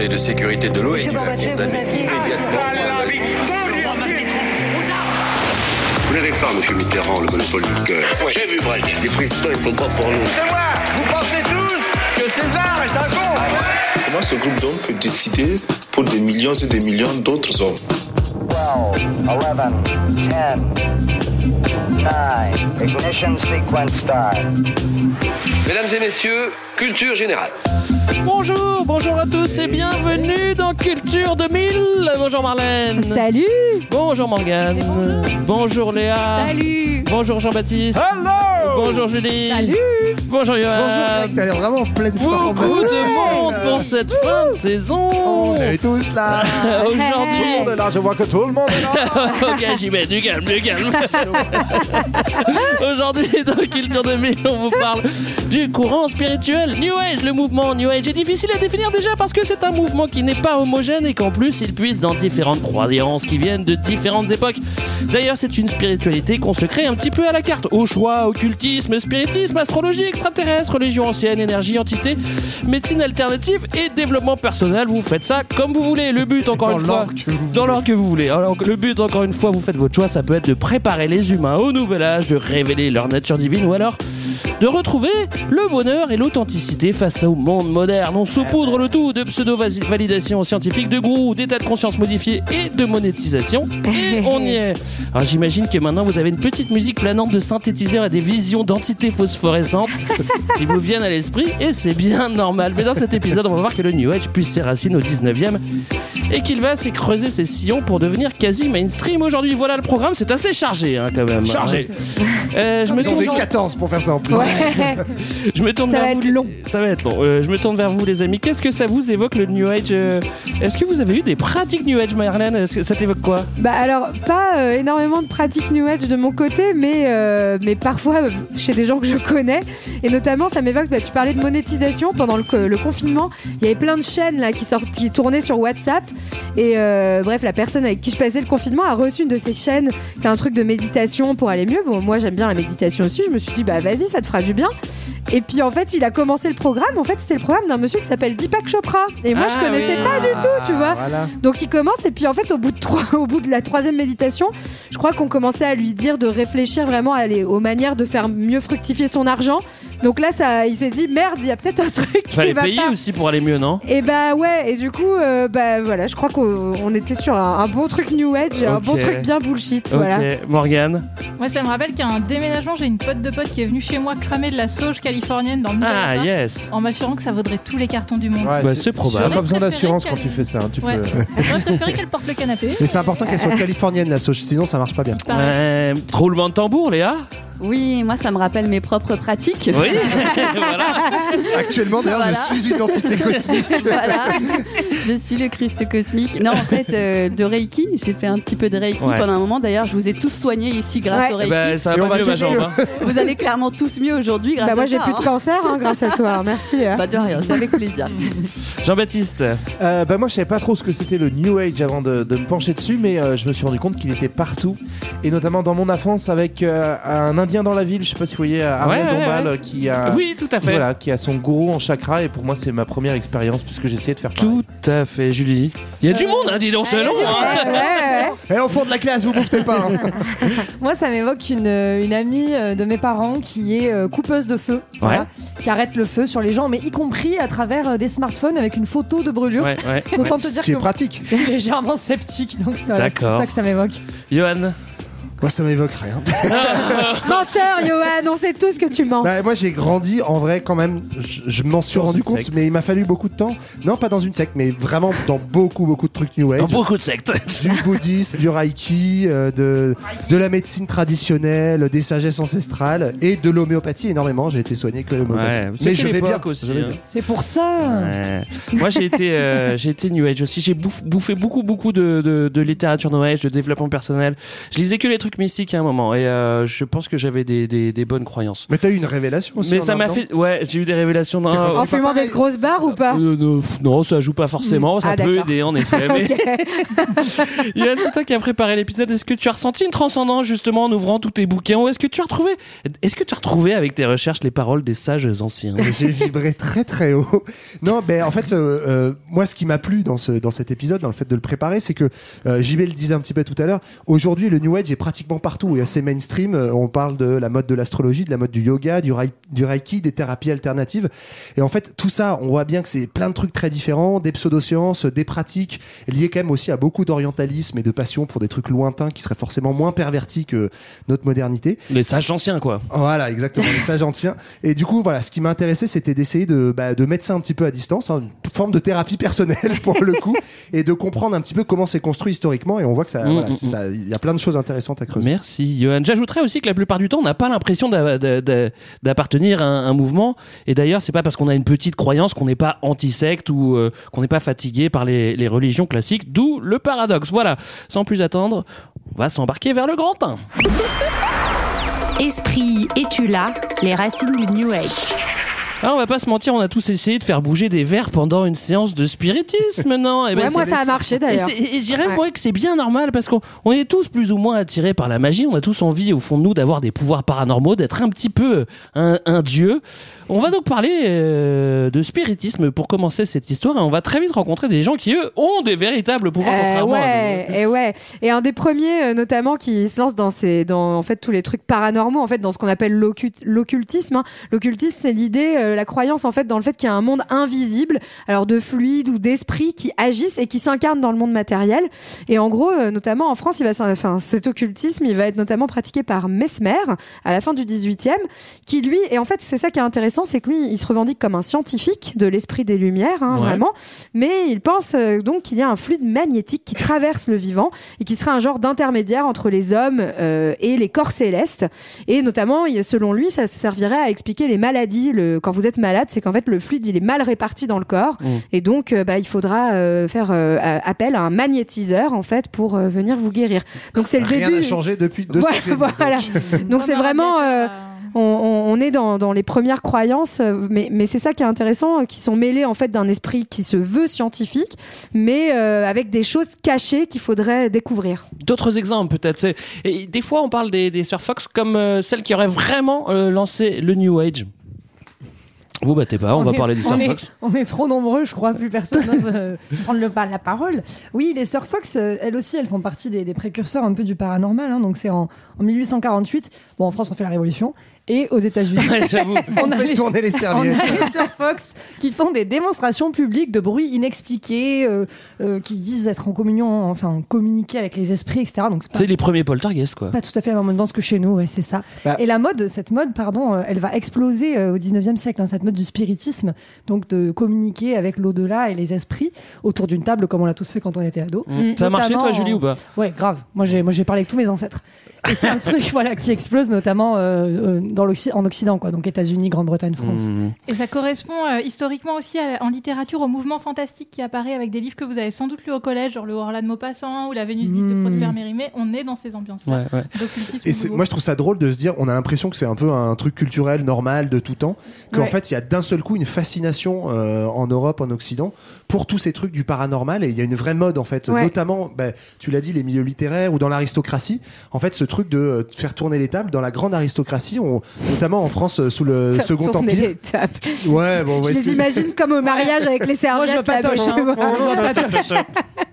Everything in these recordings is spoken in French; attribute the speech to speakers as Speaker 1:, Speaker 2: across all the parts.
Speaker 1: Conseil de sécurité de l'ONU a condamné immédiatement. Vous n'avez pas, monsieur Mitterrand, le monopole du cœur. J'ai vu Brazil. Les présidents, ils sont pas pour nous.
Speaker 2: C'est moi Vous pensez tous que César est un con
Speaker 3: Comment ce groupe d'hommes peut décider pour des millions et des millions d'autres hommes
Speaker 4: 12, 11, 10, 9, ignition sequence start.
Speaker 1: Mesdames et messieurs, culture générale.
Speaker 5: Bonjour, bonjour à tous et bienvenue dans Culture 2000. Bonjour Marlène.
Speaker 6: Salut
Speaker 5: Bonjour Morgane. Bonjour Léa.
Speaker 6: Salut
Speaker 5: Bonjour Jean-Baptiste.
Speaker 2: Hello
Speaker 5: Bonjour Julie.
Speaker 6: Salut
Speaker 5: Bonjour Johan.
Speaker 7: Bonjour Greg, t'as l'air vraiment en pleine forme.
Speaker 5: Beaucoup de monde pour cette fin de saison.
Speaker 7: On est tous là.
Speaker 5: Aujourd'hui,
Speaker 7: là, je vois que tout le monde est là.
Speaker 5: ok, j'y mets du calme, du calme. Aujourd'hui, dans Culture 2000, on vous parle du courant spirituel New Age. Le mouvement New Age est difficile à définir déjà parce que c'est un mouvement qui n'est pas homogène et qu'en plus il puise dans différentes croyances qui viennent de différentes époques. D'ailleurs, c'est une spiritualité qu'on se crée un petit peu à la carte. Au choix, occultisme, spiritisme, astrologie extraterrestre, religion ancienne, énergie, entité, médecine alternative et développement personnel. Vous faites ça comme vous voulez. Le but, encore une fois, dans l'ordre que vous voulez. Alors, le but, encore une fois, vous faites votre choix. Ça peut être de préparer les humains au nouvel âge, de révéler leur nature divine ou alors de retrouver le bonheur et l'authenticité face au monde moderne. On saupoudre le tout de pseudo-validation scientifique, de gourous, d'état de conscience modifié et de monétisation. Et on y est. Alors j'imagine que maintenant vous avez une petite musique planante de synthétiseurs et des visions d'entités phosphorescentes qui vous viennent à l'esprit et c'est bien normal. Mais dans cet épisode, on va voir que le New Age puise ses racines au 19e et qu'il va s'est creuser ses sillons pour devenir quasi mainstream aujourd'hui. Voilà le programme, c'est assez chargé hein, quand même.
Speaker 7: Chargé.
Speaker 5: Euh, je me
Speaker 7: On
Speaker 5: tourne
Speaker 7: est 14 pour faire ça en plus.
Speaker 5: je me tourne
Speaker 6: Ça
Speaker 5: vers
Speaker 6: va
Speaker 5: vous.
Speaker 6: être long.
Speaker 5: Ça va être long. Euh, je me tourne vers vous, les amis. Qu'est-ce que ça vous évoque le New Age euh, Est-ce que vous avez eu des pratiques New Age, Marlène? Est-ce que Ça t'évoque quoi?
Speaker 6: Bah alors, pas euh, énormément de pratiques New Age de mon côté, mais, mais parfois chez des gens que je connais. Et notamment, ça m'évoque, bah, tu parlais de monétisation pendant le, co- le confinement. Il y avait plein de chaînes là, qui, sortent, qui tournaient sur WhatsApp. Et bref, la personne avec qui je passais le confinement a reçu une de ces chaînes. C'est un truc de méditation pour aller mieux. Bon, moi, j'aime bien la méditation aussi. Je me suis dit, bah vas-y, ça te fera du bien. Et puis en fait, il a commencé le programme. En fait, c'était le programme d'un monsieur qui s'appelle Deepak Chopra. Et moi,
Speaker 5: Ah
Speaker 6: je connaissais
Speaker 5: oui.
Speaker 6: pas du tout, tu vois.
Speaker 7: Voilà.
Speaker 6: Donc il commence et puis en fait au bout de trois, au bout de la troisième méditation, je crois qu'on commençait à lui dire de réfléchir vraiment à les- aux manières de faire mieux fructifier son argent. Donc là ça, il s'est dit merde, il y a peut-être un truc qui
Speaker 5: Fallait
Speaker 6: va
Speaker 5: payer
Speaker 6: pas.
Speaker 5: aussi pour aller mieux, non?
Speaker 6: Et bah ouais, et du coup, euh, bah voilà, je crois qu'on on était sur un, un bon truc New Age, un bon truc bien bullshit, voilà.
Speaker 5: Ok, Morgane?
Speaker 8: Moi, ça me rappelle qu'à un déménagement, j'ai une pote de pote qui est venue chez moi cramer de la sauge californienne dans le
Speaker 5: Ah, yes.
Speaker 8: en m'assurant que ça vaudrait tous les cartons du monde.
Speaker 7: Ouais,
Speaker 5: Bah, c'est probable.
Speaker 7: T'as pas besoin
Speaker 8: J'aurais
Speaker 7: d'assurance quand tu fais ça. hein, tu
Speaker 8: Ouais.
Speaker 7: peux...
Speaker 8: J'aurais préféré qu'elle porte le canapé.
Speaker 7: Mais c'est important qu'elle soit californienne la sauge, sinon ça marche pas bien.
Speaker 8: Pareil.
Speaker 5: Euh, roulement de tambour, Léa?
Speaker 9: Oui, moi ça me rappelle mes propres pratiques.
Speaker 5: Oui. voilà.
Speaker 7: Actuellement d'ailleurs
Speaker 9: Voilà.
Speaker 7: je suis une entité cosmique.
Speaker 9: voilà, je suis le Christ cosmique. Non, en fait, euh, de Reiki, j'ai fait un petit peu de Reiki
Speaker 5: Ouais.
Speaker 9: pendant un moment. D'ailleurs, je vous ai tous soignés ici grâce
Speaker 6: Ouais.
Speaker 9: au
Speaker 5: Eh
Speaker 9: Reiki.
Speaker 5: ben, ça va
Speaker 7: on
Speaker 5: pas
Speaker 7: va
Speaker 5: mieux, ma jambe. hein.
Speaker 9: Vous allez clairement tous mieux aujourd'hui grâce
Speaker 6: Bah moi
Speaker 9: à
Speaker 6: j'ai
Speaker 9: ça,
Speaker 6: plus de
Speaker 9: hein.
Speaker 6: cancer hein, grâce à toi, merci. Léa.
Speaker 9: Bah de rien, c'est avec plaisir.
Speaker 5: Jean-Baptiste.
Speaker 10: Euh, bah moi je savais pas trop ce que c'était le New Age avant de, de me pencher dessus mais euh, je me suis rendu compte qu'il était partout et notamment dans mon enfance avec euh, un indien dans la ville je sais pas si vous voyez Armand
Speaker 5: Ouais, ouais,
Speaker 10: Dombal
Speaker 5: ouais.
Speaker 10: euh, qui a
Speaker 5: Oui, tout à fait.
Speaker 10: voilà qui a son gourou en chakra et pour moi c'est ma première expérience puisque j'essayais de faire pareil.
Speaker 5: Tout à fait, Julie. Il y a du monde, hein, dis donc, c'est long.
Speaker 6: Ouais, ouais, ouais.
Speaker 7: Et au fond de la classe vous bouffez pas. hein.
Speaker 11: Moi, ça m'évoque une, euh, une amie euh, de mes parents qui est euh, coupeuse de feu, voilà, qui arrête le feu sur les gens, mais y compris à travers euh, des smartphones avec une photo de brûlure.
Speaker 5: Ouais, ouais.
Speaker 11: Autant te
Speaker 7: Ce
Speaker 11: dire
Speaker 7: qui est
Speaker 11: que
Speaker 7: pratique.
Speaker 11: je suis légèrement sceptique, donc c'est ça que ça m'évoque.
Speaker 5: Johan.
Speaker 7: Moi ça m'évoque rien.
Speaker 6: Menteur, Johan, on sait tous que tu mens.
Speaker 7: Bah, moi j'ai grandi en vrai quand même, je, je m'en suis
Speaker 10: Dans
Speaker 7: rendu
Speaker 10: une
Speaker 7: compte,
Speaker 10: secte.
Speaker 7: mais il m'a fallu beaucoup de temps. Non, pas dans une secte, mais vraiment dans beaucoup beaucoup de trucs New Age.
Speaker 5: Dans beaucoup de sectes.
Speaker 7: du bouddhisme, du reiki, euh, de, de la médecine traditionnelle, des sagesses ancestrales et de l'homéopathie énormément. J'ai été soigné que l'homéopathie.
Speaker 5: Ouais, c'est
Speaker 7: mais
Speaker 5: quelle
Speaker 7: je vais bien.
Speaker 5: époque aussi,
Speaker 7: je vais
Speaker 5: hein.
Speaker 7: bien.
Speaker 11: C'est pour ça.
Speaker 5: Ouais. Moi, j'ai été, euh, j'ai été New Age aussi. J'ai bouf- bouffé beaucoup, beaucoup de, de, de littérature New Age, de développement personnel. Je lisais que les trucs trucs mystiques à un moment et euh, je pense que j'avais des, des, des bonnes croyances.
Speaker 7: Mais t'as eu une révélation aussi.
Speaker 5: Mais ça m'a fait. Ouais, j'ai eu des révélations. dans-
Speaker 6: En fumant des grosses barres ou pas
Speaker 5: Euh, non, ça joue pas forcément,
Speaker 6: Mm.
Speaker 5: ça
Speaker 6: Ah,
Speaker 5: peut aider en effet. Mais... Yann, c'est toi qui as préparé l'épisode. Est-ce que tu as ressenti une transcendance justement en ouvrant tous tes bouquins ou est-ce que tu as retrouvé, est-ce que tu as retrouvé avec tes recherches les paroles des sages anciens?
Speaker 7: J'ai vibré très très haut. Non, ben en fait, euh, euh, moi, ce qui m'a plu dans ce dans cet épisode, dans le fait de le préparer, c'est que euh, JB le disait un petit peu tout à l'heure. Aujourd'hui, le New Age est pratiquement partout et assez mainstream. Euh, On parle de la mode de l'astrologie, de la mode du yoga, du, du reiki, des thérapies alternatives. Et en fait, tout ça, on voit bien que c'est plein de trucs très différents, des pseudosciences, des pratiques liées quand même aussi à beaucoup d'orientalisme et de passion pour des trucs lointains qui seraient forcément moins pervertis que notre modernité.
Speaker 5: Les sages anciens, quoi.
Speaker 7: Voilà, exactement, les sages anciens. Et du coup, voilà, ce qui m'a intéressé, c'était d'essayer de, bah, de mettre ça un petit peu à distance, hein, une forme de thérapie personnelle pour le coup, et de comprendre un petit peu comment c'est construit historiquement. Et on voit que ça,
Speaker 5: Mm,
Speaker 7: voilà,
Speaker 5: mm,
Speaker 7: ça- il y a plein de choses intéressantes à creuser.
Speaker 5: Merci, Johan. J'ajouterais aussi que la plupart du temps, on n'a pas l'impression d'a- d'a- d'a- d'appartenir à un, mouvement. Et d'ailleurs, c'est pas parce qu'on a une petite croyance qu'on n'est pas anti-secte ou euh, qu'on n'est pas fatigué par les, les religions classiques. D'où le paradoxe. Voilà. Sans plus attendre, on va s'embarquer vers le grand 1.
Speaker 12: Esprit, es-tu là? Les racines du New Age.
Speaker 5: Alors, on va pas se mentir, on a tous essayé de faire bouger des verres pendant une séance de spiritisme, non Eh
Speaker 6: Ouais, moi, ça a marché, d'ailleurs.
Speaker 5: Et, et je dirais
Speaker 6: Ouais.
Speaker 5: moi que c'est bien normal parce qu'on on est tous plus ou moins attirés par la magie. On a tous envie au fond de nous d'avoir des pouvoirs paranormaux, d'être un petit peu un, un dieu. On va donc parler euh, de spiritisme pour commencer cette histoire et on va très vite rencontrer des gens qui eux ont des véritables pouvoirs
Speaker 6: Euh,
Speaker 5: contrairement à nous.
Speaker 6: ouais, et ouais. Et un des premiers, euh, notamment, qui se lance dans ces, dans en fait tous les trucs paranormaux, en fait, dans ce qu'on appelle l'occu- l'occultisme. hein. L'occultisme, c'est l'idée, euh, la croyance en fait dans le fait qu'il y a un monde invisible, alors de fluides ou d'esprits qui agissent et qui s'incarnent dans le monde matériel. Et en gros, notamment en France, il va, enfin, cet occultisme, il va être notamment pratiqué par Mesmer à la fin du 18e, qui lui, et en fait, c'est ça qui est intéressant, c'est que lui, il se revendique comme un scientifique de l'esprit des Lumières, hein,
Speaker 5: Ouais.
Speaker 6: vraiment mais il pense euh, donc qu'il y a un fluide magnétique qui traverse le vivant et qui serait un genre d'intermédiaire entre les hommes euh, et les corps célestes. Et notamment, selon lui, ça servirait à expliquer les maladies. Le, quand vous êtes malade, c'est qu'en fait le fluide il est mal réparti dans le corps
Speaker 5: Mmh.
Speaker 6: et donc euh, bah, il faudra euh, faire euh, appel à un magnétiseur en fait pour euh, venir vous guérir. Donc c'est le
Speaker 7: Rien
Speaker 6: début.
Speaker 7: n'a changé depuis deux
Speaker 6: Voilà,
Speaker 7: siècles.
Speaker 6: voilà. Donc c'est vraiment. On, on- on est dans, dans les premières croyances, euh, mais, mais c'est ça qui est intéressant, euh, qui sont mêlées en fait d'un esprit qui se veut scientifique, mais euh, avec des choses cachées qu'il faudrait découvrir.
Speaker 5: D'autres exemples peut-être. Et des fois, on parle des, des Sir Fox comme euh, celles qui auraient vraiment euh, lancé le New Age. Vous battez pas, on, va
Speaker 11: est-
Speaker 5: parler des Sir
Speaker 11: on est-
Speaker 5: Fox.
Speaker 11: On est trop nombreux, je crois, plus personne n'ose euh, prendre le, pas la parole. Oui, les Sir Fox, euh, elles aussi, elles font partie des, des précurseurs un peu du paranormal. hein. donc c'est en, en 1848. Bon, en France, on fait la Révolution. Et aux États-Unis,
Speaker 5: J'avoue.
Speaker 7: On fait tourner les
Speaker 11: on
Speaker 7: serviettes.
Speaker 11: a les Sir Fox qui font des démonstrations publiques de bruits inexpliqués, euh, euh, qui se disent être en communion, enfin communiquer avec les esprits, etc. Donc c'est pas
Speaker 5: les premiers poltergeists, quoi.
Speaker 11: pas tout à fait la même ambiance que chez nous, ouais, c'est ça.
Speaker 10: Bah.
Speaker 11: Et la mode, cette mode, pardon, euh, elle va exploser au 19e siècle, hein, cette mode du spiritisme, donc de communiquer avec l'au-delà et les esprits autour d'une table, comme on l'a tous fait quand on était ado.
Speaker 5: Mm. Ça a marché, toi, Julie,
Speaker 11: en-
Speaker 5: ou pas
Speaker 11: Ouais, grave. Moi, j'ai, moi, j'ai parlé avec tous mes ancêtres. Et c'est un truc, voilà, qui explose notamment euh, euh, dans en Occident, quoi. Donc États-Unis, Grande-Bretagne, France.
Speaker 5: Mhm.
Speaker 8: Et ça correspond euh, historiquement aussi à- en littérature au mouvement fantastique qui apparaît avec des livres que vous avez sans doute lu au collège, genre le Horla de Maupassant ou la Vénus dite de
Speaker 11: Mm.
Speaker 8: Prosper Mérimée. On est dans ces ambiances-là.
Speaker 5: Ouais,
Speaker 7: Et moi, je trouve ça drôle de se dire, on a l'impression que c'est un peu un truc culturel normal de tout temps, qu'en
Speaker 11: Ouais.
Speaker 7: fait, il y a d'un seul coup une fascination euh, en Europe, en Occident, pour tous ces trucs du paranormal, et il y a une vraie mode, en fait,
Speaker 6: Ouais.
Speaker 7: notamment, bah, tu l'as dit, les milieux littéraires ou dans l'aristocratie. En fait, ce truc de euh, faire tourner les tables dans la grande aristocratie, on, notamment en France euh, sous le
Speaker 6: Faire
Speaker 7: Second
Speaker 6: tourner
Speaker 7: Empire.
Speaker 6: les tables.
Speaker 7: Ouais, bon,
Speaker 6: Je
Speaker 7: ouais,
Speaker 6: les imagine comme au mariage avec les serviettes.
Speaker 11: hein.
Speaker 6: vois.
Speaker 11: Moi, je veux pas toche.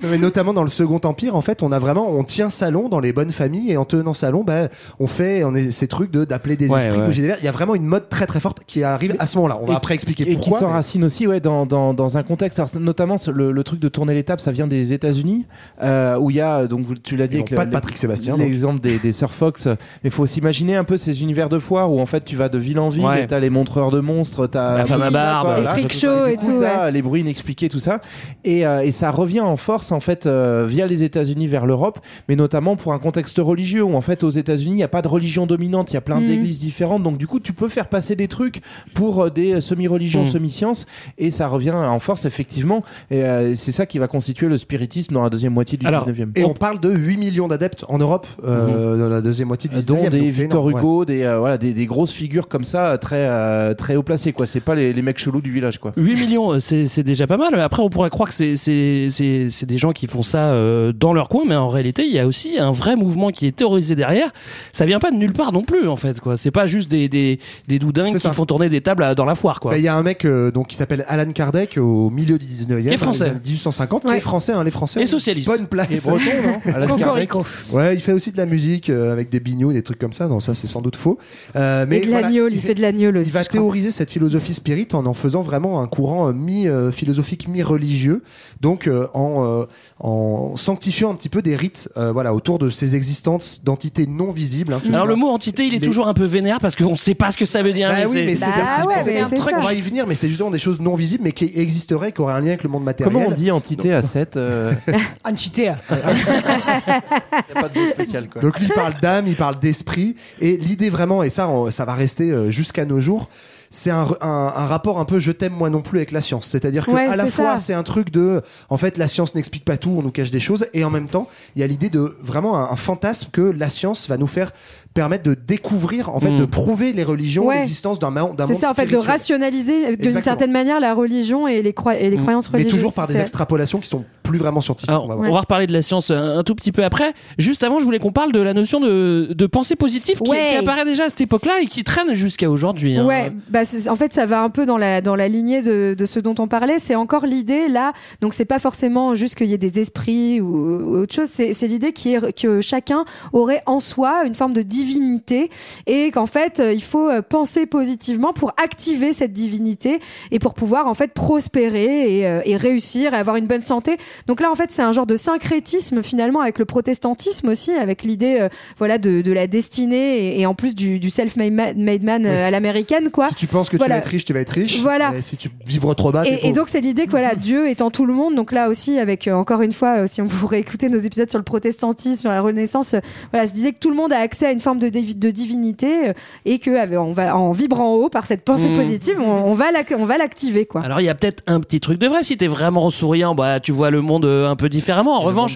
Speaker 7: Mais notamment dans le Second Empire, en fait, on a vraiment, on tient salon dans les bonnes familles et en tenant salon, bah, on fait, on est ces trucs de d'appeler des
Speaker 5: Ouais,
Speaker 7: esprits,
Speaker 5: ouais.
Speaker 7: bouger des verres. Il y a vraiment une mode très très forte qui arrive à ce moment-là. On va
Speaker 10: Et
Speaker 7: après expliquer
Speaker 10: et qui
Speaker 7: pourquoi. mais-
Speaker 10: s'enracine aussi ouais, dans, dans, dans un contexte. Alors, notamment, le, le truc de tourner l'étape, ça vient des États-Unis, euh, où il y a, donc tu l'as dit, avec
Speaker 7: pas
Speaker 10: le-
Speaker 7: de Patrick Sébastien,
Speaker 10: l'exemple des, des Sir Fox. Mais il faut s'imaginer un peu ces univers de foire où en fait tu vas de ville en ville
Speaker 5: Ouais.
Speaker 10: et t'as les montreurs de monstres, t'as
Speaker 5: La femme à barbe. Les
Speaker 6: freak
Speaker 10: tout ça.
Speaker 6: shows et tout,
Speaker 10: Les bruits inexpliqués, tout ça. Et, euh, et ça revient en force en fait euh, via les États-Unis vers l'Europe, mais notamment pour un contexte religieux où en fait aux États-Unis il n'y a pas de religion dominante, il y a plein
Speaker 6: Mm.
Speaker 10: d'églises différentes, donc du coup tu peux faire passer des trucs pour euh, des semi-religions,
Speaker 5: Mm.
Speaker 10: semi-sciences, et ça revient en force effectivement. Et euh, c'est ça qui va constituer le spiritisme dans la deuxième moitié du
Speaker 5: Alors,
Speaker 10: 19e.
Speaker 7: Et on parle de 8 millions d'adeptes en Europe euh, dans la deuxième moitié du 19e.
Speaker 10: dont des Victor
Speaker 7: énorme, ouais.
Speaker 10: Hugo, des, euh, voilà, des, des grosses figures comme ça, euh, très, euh, très haut placées. quoi. C'est pas les, les mecs chelous du village. quoi.
Speaker 5: 8 millions, euh, c'est déjà pas mal. Après, on pourrait croire que c'est- c'est c'est- c'est des gens qui font ça euh, dans leur coin, mais en réalité, il y a aussi un vrai mouvement qui est théorisé derrière. Ça vient pas de nulle part non plus, en fait. quoi. C'est pas juste des, des, des doudingues qui
Speaker 7: ça.
Speaker 5: font tourner des tables à- dans la foire. quoi.
Speaker 7: Bah, Il y a un mec euh, donc, qui s'appelle Alan Kardec au milieu du 19e,
Speaker 5: Qui est français.
Speaker 7: dans les années 1850, qui
Speaker 6: Ouais.
Speaker 7: est français, hein, les Français.
Speaker 5: Et
Speaker 7: ont
Speaker 5: socialiste.
Speaker 7: Bonne place.
Speaker 10: Et breton, non Alan Kardec
Speaker 7: Ouais, il fait aussi de la musique euh, avec des bignoux, des trucs comme ça. Non, ça c'est sans doute faux. Euh, mais
Speaker 6: Et de
Speaker 7: voilà,
Speaker 6: l'agnole, il fait de l'agnole aussi.
Speaker 7: Il va théoriser cette philosophie spirit en en faisant vraiment un courant euh, mi-philosophique, mi-religieux, donc euh, en, euh, en sanctifiant un petit peu des rites euh, voilà, autour de ces existences d'entités non visibles. hein,
Speaker 5: Alors le mot entité, il est
Speaker 7: les-
Speaker 5: toujours un peu vénère parce qu'on sait pas ce que ça veut dire.
Speaker 7: Bah oui, mais c'est
Speaker 6: Bah ouais,
Speaker 7: c'est un truc, on va y venir, mais c'est justement des choses non visibles, mais qui existeraient, qui auraient un lien avec le monde matériel.
Speaker 10: Comment on dit entité à 7
Speaker 11: Entité.
Speaker 10: Il n'y a pas de mot spécial. Quoi.
Speaker 7: Donc lui il parle d'âme, il parle d'esprit, et l'idée vraiment, et ça, on- ça va rester euh, jusqu'à nos jours. C'est un, un- un rapport un peu je t'aime moi non plus avec la science. C'est-à-dire que
Speaker 6: Ouais,
Speaker 7: à la fois
Speaker 6: ça.
Speaker 7: c'est un truc de en fait la science n'explique pas tout, on nous cache des choses et en même temps il y a l'idée de vraiment un, un fantasme que la science va nous faire permettre de découvrir en fait
Speaker 5: Mm.
Speaker 7: de prouver les religions
Speaker 6: Ouais.
Speaker 7: l'existence d'un d'un
Speaker 6: C'est
Speaker 7: monde
Speaker 6: ça, en fait, de rationaliser d'une certaine manière la religion et les, croi- et les
Speaker 5: Mm.
Speaker 6: croyances
Speaker 7: mais
Speaker 6: religieuses.
Speaker 7: toujours par des
Speaker 6: C'est-
Speaker 7: extrapolations qui sont plus vraiment scientifiques.
Speaker 5: Alors,
Speaker 7: on va
Speaker 5: on va reparler de la science un, un tout petit peu après. Juste avant, je voulais qu'on parle de la notion de, de pensée positive qui,
Speaker 6: Ouais.
Speaker 5: qui apparaît déjà à cette époque-là et qui traîne jusqu'à aujourd'hui. hein.
Speaker 6: Ouais, bah en fait, ça va un peu dans la, dans la lignée de, de ce dont on parlait. C'est encore l'idée là. Donc, c'est pas forcément juste qu'il y ait des esprits ou, ou autre chose. C'est l'idée qui est que chacun aurait en soi une forme de divinité et qu'en fait, euh, il faut euh, penser positivement pour activer cette divinité et pour pouvoir en fait prospérer et, euh, et réussir et avoir une bonne santé. Donc là, en fait, c'est un genre de syncrétisme finalement avec le protestantisme aussi, avec l'idée euh, voilà de, de la destinée et, et en plus du, du self-made ma- made man euh, à l'américaine quoi.
Speaker 7: Si tu penses que
Speaker 6: Voilà.
Speaker 7: tu vas être riche, tu vas être riche.
Speaker 6: Voilà.
Speaker 7: Et si tu vibres trop bas,
Speaker 6: Et, et donc c'est l'idée que voilà Dieu est en tout le monde. Donc là aussi avec euh, encore une fois, euh, si on pourrait écouter nos épisodes sur le protestantisme, sur la Renaissance, euh, voilà, se disait que tout le monde a accès à une forme de, de divinité euh, et que on va en vibrant haut par cette pensée
Speaker 5: Mhm.
Speaker 6: positive, on va l'activer quoi.
Speaker 5: Alors il y a peut-être un petit truc de vrai. Si t'es vraiment souriant, bah tu vois le monde euh, un peu différemment. En revanche,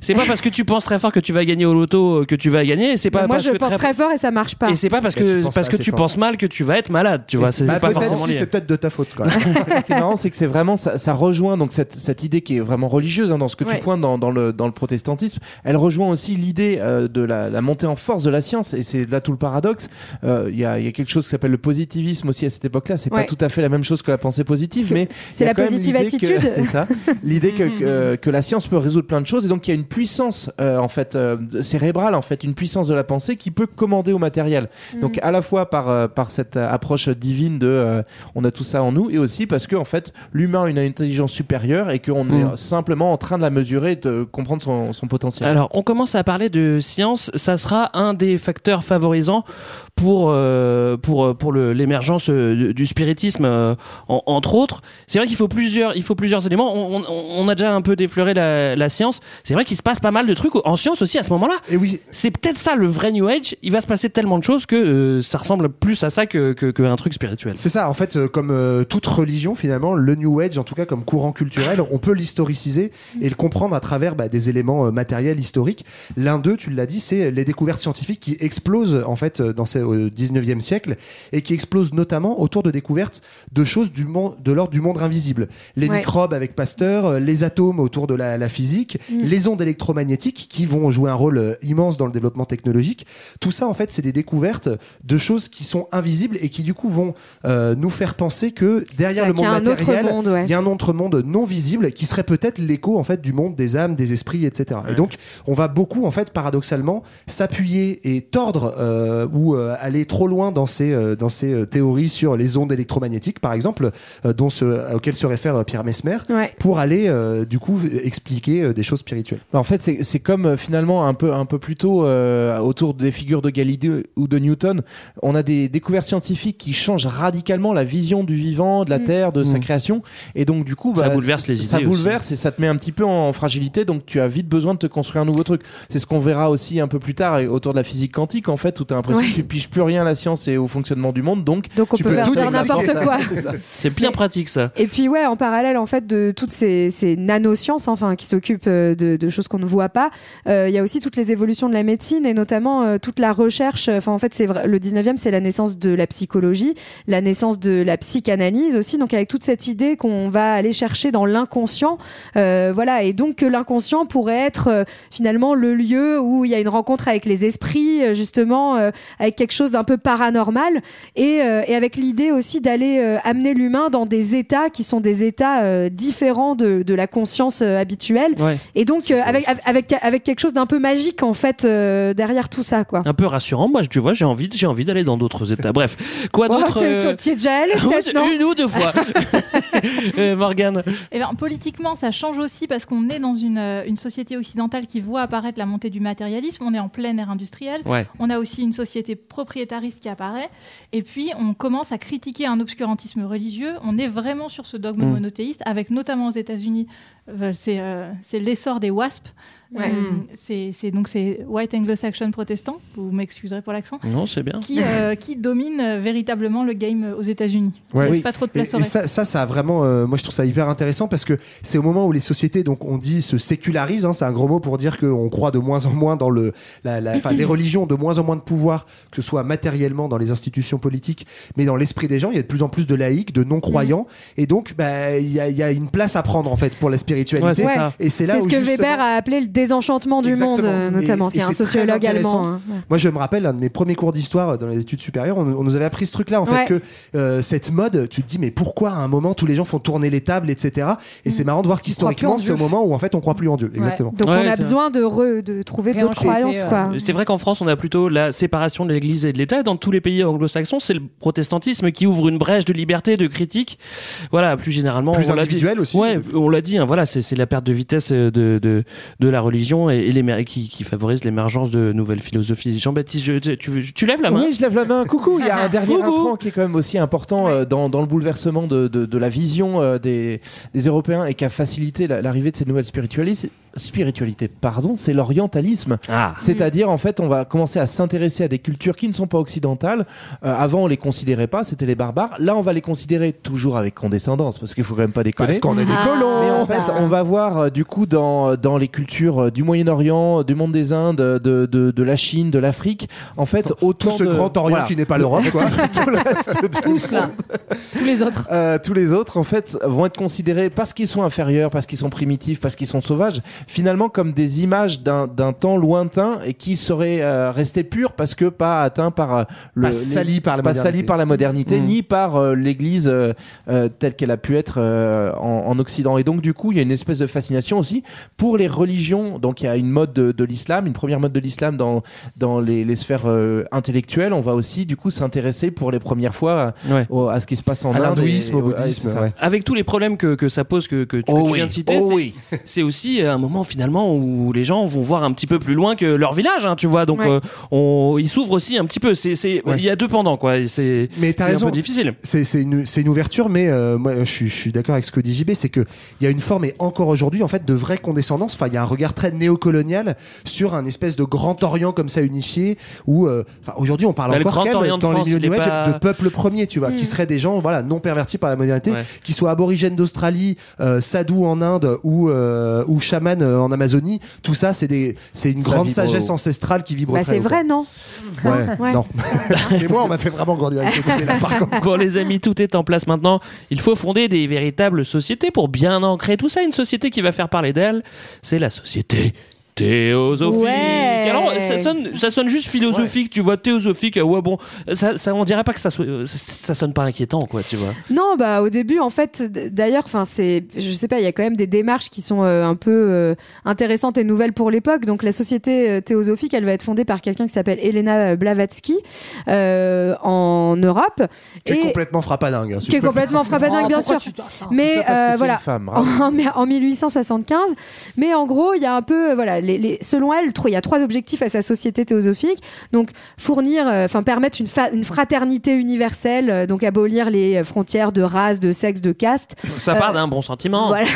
Speaker 5: c'est pas parce que tu penses très fort que tu vas gagner au loto euh, que tu vas gagner. C'est pas
Speaker 6: Moi
Speaker 5: parce
Speaker 6: je
Speaker 5: que
Speaker 6: pense très fort et ça marche pas.
Speaker 5: Et c'est pas parce que parce
Speaker 7: pas
Speaker 5: que tu
Speaker 7: fort.
Speaker 5: penses mal que tu vas être malade. Tu vois, c'est
Speaker 7: Bah,
Speaker 5: pas
Speaker 7: peut-être
Speaker 5: forcément
Speaker 7: si,
Speaker 5: lié.
Speaker 7: c'est peut-être de ta faute. Quoi.
Speaker 10: Ce qui est marrant, c'est que c'est vraiment ça, ça rejoint donc cette, cette idée qui est vraiment religieuse hein, dans ce que
Speaker 6: Ouais.
Speaker 10: tu pointes dans, dans le dans le protestantisme. Elle rejoint aussi l'idée euh, de la, la montée en force de la science et c'est là tout le paradoxe. Euh, Il y, a, il y a quelque chose qui s'appelle le positivisme aussi à cette époque-là. C'est
Speaker 6: Ouais.
Speaker 10: pas tout à fait la même chose que la pensée positive, mais
Speaker 6: C'est la positive attitude.
Speaker 10: C'est ça. L'idée que, que que la science peut résoudre plein de choses et donc il y a une puissance euh, en fait euh, cérébrale en fait une puissance de la pensée qui peut commander au matériel.
Speaker 6: Mm.
Speaker 10: Donc à la fois par euh, par cette euh, approche divine de euh, on a tout ça en nous et aussi parce que en fait l'humain a une intelligence supérieure et qu'on
Speaker 5: Mm.
Speaker 10: est simplement en train de la mesurer et de comprendre son, son potentiel.
Speaker 5: Alors, on commence à parler de science. Ça sera un des facteurs favorisants pour euh, pour pour l'émergence euh, du spiritisme, euh, en- entre autres. C'est vrai qu'il faut plusieurs il faut plusieurs éléments. On, on- on a déjà un peu défleuré la, la science. C'est vrai qu'il se passe pas mal de trucs en science aussi à ce moment-là.
Speaker 7: Et oui,
Speaker 5: C'est peut-être ça le vrai New Age. Il va se passer tellement de choses que euh, ça ressemble plus à ça que que, que un truc spirituel.
Speaker 7: c'est ça. En fait, euh, comme euh, toute religion, finalement, le New Age, en tout cas comme courant culturel, on peut l'historiciser et le comprendre à travers bah, des éléments euh, matériels historiques. L'un d'eux, tu l'as dit, c'est les découvertes scientifiques qui explosent en fait dans ces, au 19e siècle et qui explosent notamment autour de découvertes de choses du monde, de l'ordre du monde invisible. Les
Speaker 6: Ouais.
Speaker 7: microbes avec Pasteur, les atomes autour de la, la physique,
Speaker 6: Mm.
Speaker 7: les ondes électromagnétiques qui vont jouer un rôle euh, immense dans le développement technologique. Tout ça, en fait, c'est des découvertes de choses qui sont invisibles et qui, du coup, vont euh, nous faire penser que derrière
Speaker 6: Ouais,
Speaker 7: le monde matériel,
Speaker 6: ouais.
Speaker 7: il y a un autre monde non visible qui serait peut-être l'écho, en fait, du monde des âmes, des esprits, etc. Et donc, on va beaucoup, en fait, paradoxalement, s'appuyer et tordre euh, ou euh, aller trop loin dans ces, dans ces théories sur les ondes électromagnétiques, par exemple, dont ce, auxquelles se réfère Pierre Mesmer, pour aller, euh, du coup, expliquer euh, des choses spirituelles.
Speaker 10: En fait, c'est c'est comme euh, finalement un peu, un peu plus tôt euh, autour des figures de Galilée ou de Newton. On a des découvertes scientifiques qui change radicalement la vision du vivant, de la terre, de sa
Speaker 5: Mm.
Speaker 10: création. Et donc, du coup,
Speaker 5: Ça
Speaker 10: bah,
Speaker 5: bouleverse les
Speaker 10: Ça
Speaker 5: idées
Speaker 10: bouleverse et ça te met un petit peu en fragilité. Donc, tu as vite besoin de te construire un nouveau truc. C'est ce qu'on verra aussi un peu plus tard autour de la physique quantique, en fait, où tu as l'impression
Speaker 6: Ouais.
Speaker 10: que tu piges plus rien à la science et au fonctionnement du monde. Donc,
Speaker 6: Donc on
Speaker 10: tu
Speaker 6: peut faire
Speaker 10: tout
Speaker 6: faire
Speaker 10: expliquer.
Speaker 6: n'importe quoi.
Speaker 10: C'est ça.
Speaker 5: C'est bien pratique ça.
Speaker 6: Et puis ouais, en parallèle en fait de toutes ces, ces nanosciences, enfin qui s'occupent euh, de, choses qu'on ne voit pas, euh, il y a aussi toutes les évolutions de la médecine et notamment euh, toute la recherche. Enfin en fait, c'est le 19e, c'est la naissance de la psychologie, la naissance de la psychanalyse aussi. Donc avec toute cette idée qu'on va aller chercher dans l'inconscient, voilà, et donc que l'inconscient pourrait être finalement le lieu où il y a une rencontre avec les esprits, justement, avec quelque chose d'un peu paranormal, et, avec l'idée aussi d'aller amener l'humain dans des états qui sont des états différents de, de la conscience euh, habituelle,
Speaker 5: Ouais.
Speaker 6: et donc euh, avec, avec avec quelque chose d'un peu magique en fait euh, derrière tout ça, quoi.
Speaker 5: Un peu rassurant. Moi, tu vois, j'ai envie, j'ai envie d'aller dans d'autres états. Bref, quoi
Speaker 6: Oh,
Speaker 5: d'autre euh,
Speaker 6: tu- es déjà allé,
Speaker 5: Une ou deux fois. Euh, Morgane.
Speaker 8: Eh bien, politiquement, ça change aussi parce qu'on est dans une, une société occidentale qui voit apparaître la montée du matérialisme. On est en pleine ère industrielle.
Speaker 5: Ouais.
Speaker 8: On a aussi une société propriétariste qui apparaît. Et puis, on commence à critiquer un obscurantisme religieux. On est vraiment sur ce dogme
Speaker 5: Mm.
Speaker 8: monothéiste, avec notamment aux États-Unis, c'est euh, c'est l'essor des WASP.
Speaker 6: Ouais.
Speaker 8: Euh, c'est c'est- donc c'est White Anglo-Saxon protestant. Vous m'excuserez pour l'accent.
Speaker 5: Non, c'est bien.
Speaker 8: Qui, euh, qui domine euh, véritablement le game euh, aux États-Unis.
Speaker 7: Ouais. Oui.
Speaker 8: pas trop de
Speaker 7: Et,
Speaker 8: place au
Speaker 7: et
Speaker 8: reste.
Speaker 7: ça, ça, ça a vraiment, euh, moi je trouve ça hyper intéressant parce que c'est au moment où les sociétés, donc on dit se sécularisent, hein, c'est un gros mot pour dire qu'on croit de moins en moins dans le, la, la- enfin les religions ont de moins en moins de pouvoir, que ce soit matériellement dans les institutions politiques, mais dans l'esprit des gens, il y a de plus en plus de laïcs, de non-croyants, et donc bah, il y, a, y a une place à prendre en fait pour la spiritualité.
Speaker 5: Ouais, c'est ça.
Speaker 7: Et c'est là
Speaker 6: C'est ce
Speaker 7: où
Speaker 6: que
Speaker 7: justement-
Speaker 6: Weber a appelé le désenchantement du monde,
Speaker 7: Exactement.
Speaker 6: euh, notamment. C'est un sociologue allemand. hein.
Speaker 7: Moi, je me rappelle, un de mes premiers cours d'histoire euh, dans les études supérieures, on, on nous avait appris ce truc-là, en
Speaker 6: Ouais.
Speaker 7: fait, que euh, cette mode, tu te dis, mais pourquoi à un moment tous les gens font tourner les tables, etc. Et c'est marrant de voir
Speaker 6: Mm.
Speaker 7: qu'historiquement, c'est au moment où en fait on croit plus en Dieu. Exactement.
Speaker 6: Donc
Speaker 5: Ouais,
Speaker 6: on a besoin de, re- de trouver d'autres croyances,
Speaker 11: euh,
Speaker 6: quoi.
Speaker 5: C'est vrai qu'en France, on a plutôt la séparation de l'Église et de l'État. Dans tous les pays anglo-saxons, c'est le protestantisme qui ouvre une brèche de liberté, de critique. Voilà, plus généralement.
Speaker 7: Plus
Speaker 5: on
Speaker 7: individuel aussi.
Speaker 5: Ouais, on l'a dit. hein, voilà, c'est la perte de vitesse de de, de la religion et, et l'émer- qui, qui favorise l'émergence de nouvelles philosophies. Jean-Baptiste, je- tu, tu lèves la main
Speaker 10: Oui, je lève la main. Coucou. Il y a un dernier intrant qui est quand même aussi important euh, dans, dans le bouleversement de, de, de la vision euh, des, des Européens et qui a facilité la- l'arrivée de ces nouvelles spiritualités. Spiritualité, pardon, c'est l'orientalisme.
Speaker 5: Ah.
Speaker 10: C'est-à-dire, en fait, on va commencer à s'intéresser à des cultures qui ne sont pas occidentales. Euh, avant, on les considérait pas, c'était les barbares. Là, on va les considérer toujours avec condescendance, parce qu'il faut quand même pas déconner.
Speaker 7: Parce qu'on est des
Speaker 6: Ah.
Speaker 7: colons.
Speaker 10: Mais en fait, on va voir euh, du coup dans, dans les cultures euh, du Moyen-Orient, du monde des Indes, de, de, de la Chine, de l'Afrique, en fait, autant
Speaker 7: Tout ce
Speaker 10: de-
Speaker 7: grand Orient
Speaker 10: voilà.
Speaker 7: qui n'est pas l'Europe, quoi.
Speaker 10: Tout le reste du
Speaker 11: Tous là. Tous les autres.
Speaker 10: euh, tous les autres, en fait, vont être considérés parce qu'ils sont inférieurs, parce qu'ils sont primitifs, parce qu'ils sont sauvages, finalement comme des images d'un d'un temps lointain et qui seraient euh, restés purs parce que pas atteints par euh, le
Speaker 7: Pas
Speaker 10: les-
Speaker 7: salis par la
Speaker 10: pas
Speaker 7: modernité.
Speaker 10: salis par la modernité,
Speaker 5: Mm.
Speaker 10: ni par euh, l'Église euh, euh, telle qu'elle a pu être euh, en, en Occident. Et donc du coup, il y a une espèce de fascination aussi pour les religions. Donc il y a une mode de, de l'islam, une première mode de l'islam dans dans les, les sphères euh, intellectuelles. On va aussi du coup s'intéresser pour les premières fois
Speaker 5: Ouais.
Speaker 10: au- à ce qui se passe en
Speaker 7: À
Speaker 10: Inde et-
Speaker 7: au bouddhisme. ouais.
Speaker 5: Avec tous les problèmes que, que ça pose, que, que tu,
Speaker 10: Oh
Speaker 5: que tu
Speaker 10: oui.
Speaker 5: viens de citer,
Speaker 10: Oh
Speaker 5: c'est-
Speaker 10: oui.
Speaker 5: c'est aussi un moment finalement où les gens vont voir un petit peu plus loin que leur village, hein, tu vois. Donc,
Speaker 6: Ouais.
Speaker 5: euh, on, ils s'ouvrent aussi un petit peu. C'est, c'est,
Speaker 7: Ouais.
Speaker 5: il y a deux pendants, quoi. C'est,
Speaker 7: Mais
Speaker 5: c'est
Speaker 7: t'as
Speaker 5: un
Speaker 7: raison.
Speaker 5: peu difficile.
Speaker 7: C'est c'est une, c'est une ouverture, mais euh, moi je suis, je suis d'accord avec ce que dit JB, c'est que il y a une forme et encore aujourd'hui en fait de vraie condescendance. Enfin, il y a un regard très néocolonial sur un espèce de grand Orient comme ça unifié. Où, euh, enfin, aujourd'hui on parle
Speaker 5: Bah,
Speaker 7: encore quand même,
Speaker 5: de
Speaker 7: dans
Speaker 5: France,
Speaker 7: les milieux
Speaker 5: il
Speaker 7: New
Speaker 5: est
Speaker 7: Age
Speaker 5: pas-
Speaker 7: de peuple premier, tu vois, qui seraient des gens voilà non pervertis par la modernité,
Speaker 5: Ouais.
Speaker 7: qui soient aborigènes d'Australie, euh, sadhus en Inde ou euh, ou chamans euh, en Amazonie. Tout ça, c'est des, c'est une
Speaker 10: Ça
Speaker 7: grande sagesse ancestrale qui vibre
Speaker 6: Bah,
Speaker 7: très
Speaker 6: c'est
Speaker 7: haut,
Speaker 6: vrai, non
Speaker 7: quoi. Ouais,
Speaker 6: Ouais.
Speaker 7: non. Et moi, on m'a fait vraiment grandir avec cette idée-là, par contre.
Speaker 5: Bon, les amis, tout est en place maintenant. Il faut fonder des véritables sociétés pour bien ancrer tout ça. Une société qui va faire parler d'elle, c'est la société théosophique.
Speaker 6: Ouais.
Speaker 5: Alors, ça sonne, ça sonne juste philosophique, tu vois, théosophique. Ouais, bon, ça, ça, on dirait pas que ça, soit, ça, ça sonne pas inquiétant, quoi, tu vois.
Speaker 6: Non, bah au début, en fait, d'ailleurs, enfin c'est, je sais pas, il y a quand même des démarches qui sont euh, un peu euh, intéressantes et nouvelles pour l'époque. Donc la société euh, théosophique, elle va être fondée par quelqu'un qui s'appelle Elena Blavatsky euh, en Europe
Speaker 7: Qui est
Speaker 6: et
Speaker 7: complètement frappadingue. hein,
Speaker 6: qui est complètement frappadingue,
Speaker 11: Oh,
Speaker 6: bien sûr.
Speaker 11: tu- attends,
Speaker 6: Mais voilà,
Speaker 10: femme,
Speaker 6: en, en 1875. Mais en gros, il y a un peu, voilà, les, les- selon elle, il y a trois objectifs à sa société théosophique. Donc, fournir, euh, enfin, permettre une, fraternité universelle, euh, donc abolir les frontières de race, de sexe, de caste.
Speaker 5: Ça
Speaker 6: Euh,
Speaker 5: part d'un bon sentiment.
Speaker 6: Voilà.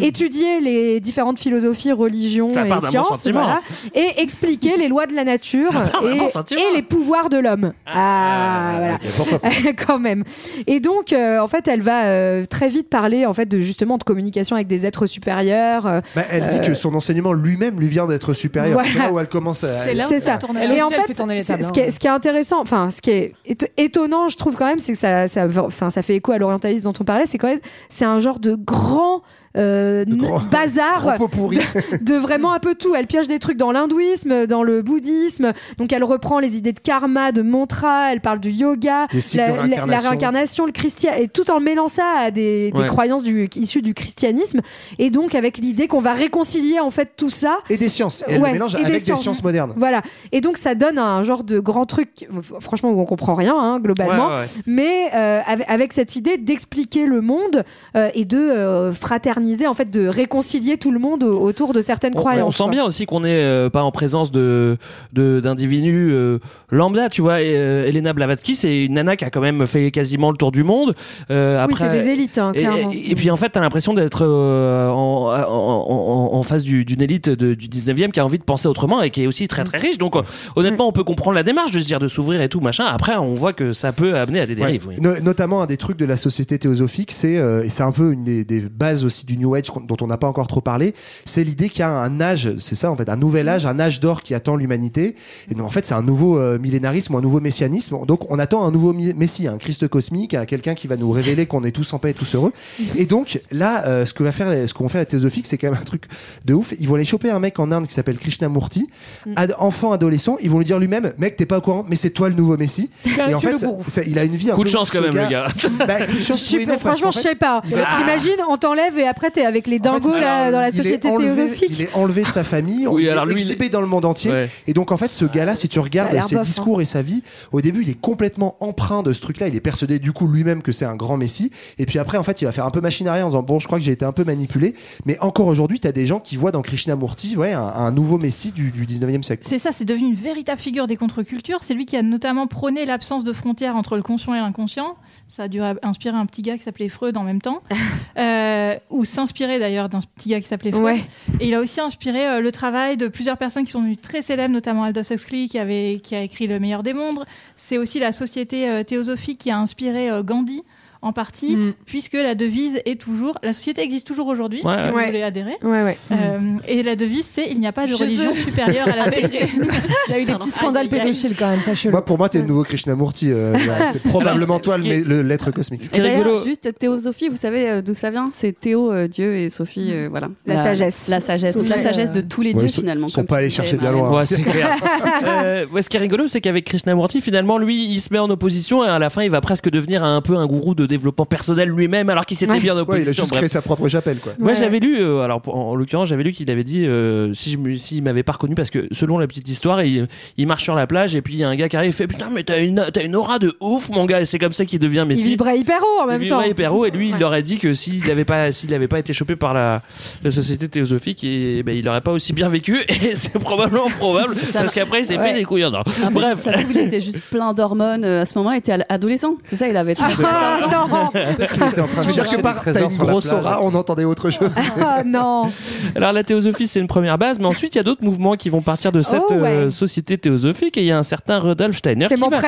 Speaker 6: Étudier les différentes philosophies, religions
Speaker 5: Ça part
Speaker 6: et
Speaker 5: bon
Speaker 6: sciences, voilà. et expliquer les lois de la nature et,
Speaker 5: bon sentiment.
Speaker 6: et les pouvoirs de l'homme. Ah, voilà. Quand même. Et donc, euh, en fait, elle va euh, très vite parler, en fait, de justement de communication avec des êtres supérieurs. euh,
Speaker 7: Bah, elle dit
Speaker 6: euh,
Speaker 7: que son enseignement lui-même lui vient d'être supérieur.
Speaker 6: Voilà.
Speaker 7: C'est là où elle commence à.
Speaker 8: C'est là où
Speaker 6: C'est
Speaker 8: ça
Speaker 6: ça.
Speaker 8: tourne.
Speaker 11: Elle
Speaker 6: Et en fait,
Speaker 11: fait tourner les tables,
Speaker 6: ce, qui est, ce qui est intéressant, enfin, ce qui est éto- étonnant, je trouve quand même, c'est que ça, ça, ça fait écho à l'orientalisme dont on parlait. C'est quand même, c'est un genre de grand. Euh, bazar de, de vraiment un peu tout. Elle pioche des trucs dans l'hindouisme, dans le bouddhisme. Donc elle reprend les idées de karma, de mantra. Elle parle du yoga, la,
Speaker 7: de
Speaker 6: la- la
Speaker 7: réincarnation.
Speaker 6: le christianisme, et tout en mêlant ça à des, croyances du, issues du christianisme. Et donc avec l'idée qu'on va réconcilier en fait tout ça
Speaker 7: Et des sciences. Et elle
Speaker 6: Ouais,
Speaker 7: le mélange
Speaker 6: et
Speaker 7: avec des
Speaker 6: sciences.
Speaker 7: sciences modernes.
Speaker 6: voilà. Et donc ça donne un genre de grand truc, franchement, où on comprend rien, hein, globalement.
Speaker 5: Ouais, ouais, ouais.
Speaker 6: Mais euh, avec, avec cette idée d'expliquer le monde euh, et de euh, en fait, de réconcilier tout le monde au- autour de certaines
Speaker 5: On, on
Speaker 6: croyances.
Speaker 5: sent
Speaker 6: quoi.
Speaker 5: bien aussi qu'on est euh, pas en présence de de- d'individus euh, lambda, tu vois. Et, euh, Elena Blavatsky, c'est une nana qui a quand même fait quasiment le tour du monde. Euh,
Speaker 6: Oui,
Speaker 5: après,
Speaker 6: c'est des élites, hein,
Speaker 5: et,
Speaker 6: clairement.
Speaker 5: et- et puis en fait, t'as l'impression d'être euh, en, en, en- en face du- d'une élite de- du 19e qui a envie de penser autrement et qui est aussi très très riche. Donc honnêtement, on peut comprendre la démarche de se dire de s'ouvrir et tout machin. Après, on voit que ça peut amener à des dérives. oui.
Speaker 7: No- notamment un des trucs de la société théosophique, c'est euh, et c'est un peu une des, des bases aussi du New Age dont on n'a pas encore trop parlé, c'est l'idée qu'il y a un âge, c'est ça en fait, un nouvel âge, un âge d'or qui attend l'humanité. Et donc en fait, c'est un nouveau euh, millénarisme, un nouveau messianisme. Donc on attend un nouveau messie, un Christ cosmique, un quelqu'un qui va nous révéler qu'on est tous en paix et tous heureux. Et donc là, euh, ce que va faire, les- ce qu'on fait la théosophique, c'est quand même un truc de ouf. Ils vont aller choper un mec en Inde qui s'appelle Krishnamurti, ad- enfant, adolescent. Ils vont lui dire lui-même, mec, t'es pas au courant, mais c'est toi le nouveau messie. Et en fait, ça- ça- il a une vie un
Speaker 5: Coup de chance quand même, le gars.
Speaker 7: Bah, coup de chance,
Speaker 6: Je
Speaker 7: oui non,
Speaker 6: franchement, je sais pas. T'imagines, on t'enlève et après t'es avec les
Speaker 7: en fait,
Speaker 6: dingos là, dans la
Speaker 7: il
Speaker 6: société
Speaker 7: enlevé-
Speaker 6: théosophique.
Speaker 7: Il est enlevé de sa famille,
Speaker 5: Oui,
Speaker 7: il
Speaker 5: alors
Speaker 7: est
Speaker 5: lui, il-
Speaker 7: exhibé dans le monde entier.
Speaker 5: Ouais.
Speaker 7: Et donc, en fait, ce gars-là, si tu regardes ses
Speaker 6: bof,
Speaker 7: discours et sa vie, au début, il est complètement empreint de ce truc-là. Il est persuadé du coup lui-même que c'est un grand messie. Et puis après, en fait, il va faire un peu machine arrière en disant Bon, je crois que j'ai été un peu manipulé. Mais encore aujourd'hui, tu as des gens qui voient dans Krishnamurti ouais, un, un nouveau messie du, du 19e siècle.
Speaker 8: C'est ça, c'est devenu une véritable figure des contre-cultures. C'est lui qui a notamment prôné l'absence de frontières entre le conscient et l'inconscient. Ça a dû inspirer un petit gars qui s'appelait Freud en même temps. Euh, s'inspirer d'ailleurs d'un petit gars qui s'appelait Freud.
Speaker 6: Ouais.
Speaker 8: Et il a aussi inspiré euh, le travail de plusieurs personnes qui sont devenues très célèbres, notamment Aldous Huxley qui, avait, qui a écrit Le meilleur des mondes. C'est aussi la société euh, théosophique qui a inspiré euh, Gandhi en partie,
Speaker 6: Mm.
Speaker 8: puisque la devise est toujours... La société existe toujours aujourd'hui,
Speaker 5: Ouais,
Speaker 8: si
Speaker 5: ouais.
Speaker 8: vous
Speaker 6: Ouais.
Speaker 8: voulez adhérer.
Speaker 6: Ouais, ouais.
Speaker 8: Euh, et la devise, c'est il n'y a pas de
Speaker 9: Je
Speaker 8: religion
Speaker 9: veux
Speaker 8: supérieure à la vérité.
Speaker 11: Il y a eu des
Speaker 9: Pardon.
Speaker 11: petits scandales
Speaker 8: aïe.
Speaker 11: pédophiles quand même, sachez-le.
Speaker 7: Moi, pour moi, t'es le nouveau Krishnamurti. euh, c'est probablement
Speaker 5: Alors,
Speaker 7: toi
Speaker 5: ce
Speaker 7: le, le- l'être cosmique.
Speaker 5: Ce qui
Speaker 9: Et
Speaker 5: est
Speaker 9: d'ailleurs,
Speaker 5: rigolo.
Speaker 9: juste théosophie, vous savez euh, d'où ça vient? C'est Théo, euh, Dieu, et Sophie, euh, voilà.
Speaker 6: La sagesse.
Speaker 9: La sagesse. La sagesse de tous les
Speaker 7: Ouais,
Speaker 9: dieux, finalement.
Speaker 7: ils sont pas allés chercher bien loin.
Speaker 5: Ouais, c'est clair. Ce qui est rigolo, c'est qu'avec Krishnamurti, finalement, lui, il se met en opposition et à la fin, il va presque devenir un peu un gourou de développement personnel lui-même, alors qu'il s'était
Speaker 6: Ouais.
Speaker 5: bien en
Speaker 7: Ouais, il a juste
Speaker 5: Bref.
Speaker 7: créé sa propre chapelle, quoi.
Speaker 5: Moi,
Speaker 6: Ouais.
Speaker 5: j'avais lu, euh, alors en l'occurrence, j'avais lu qu'il avait dit euh, si je me- m'avait pas reconnu parce que selon la petite histoire, il, il marche sur la plage et puis il y a un gars qui arrive et fait putain mais t'as une t'as une aura de ouf mon gars et c'est comme ça qu'il devient
Speaker 6: Il
Speaker 5: Messi.
Speaker 6: vibrait hyper haut en
Speaker 5: Il
Speaker 6: même
Speaker 5: vibrait
Speaker 6: temps.
Speaker 5: hyper haut et lui il leur a dit que s'il n'avait pas s'il avait pas été chopé par la, la société théosophique et ben il aurait pas aussi bien vécu et c'est probablement probable parce qu'après il s'est fait des couilles en or.
Speaker 9: Après,
Speaker 5: Bref.
Speaker 9: Ça il était juste plein d'hormones euh, à ce moment, il était adolescent. C'est ça, il avait.
Speaker 6: Ah non,
Speaker 7: Je veux dire que par, t'as une grosse aura, on entendait autre chose.
Speaker 6: ah non.
Speaker 5: Alors la théosophie c'est une première base, mais ensuite il y a d'autres mouvements qui vont partir de cette
Speaker 6: Oh, ouais.
Speaker 5: euh, société théosophique et il y a un certain Rudolf Steiner qui
Speaker 6: mon
Speaker 5: va,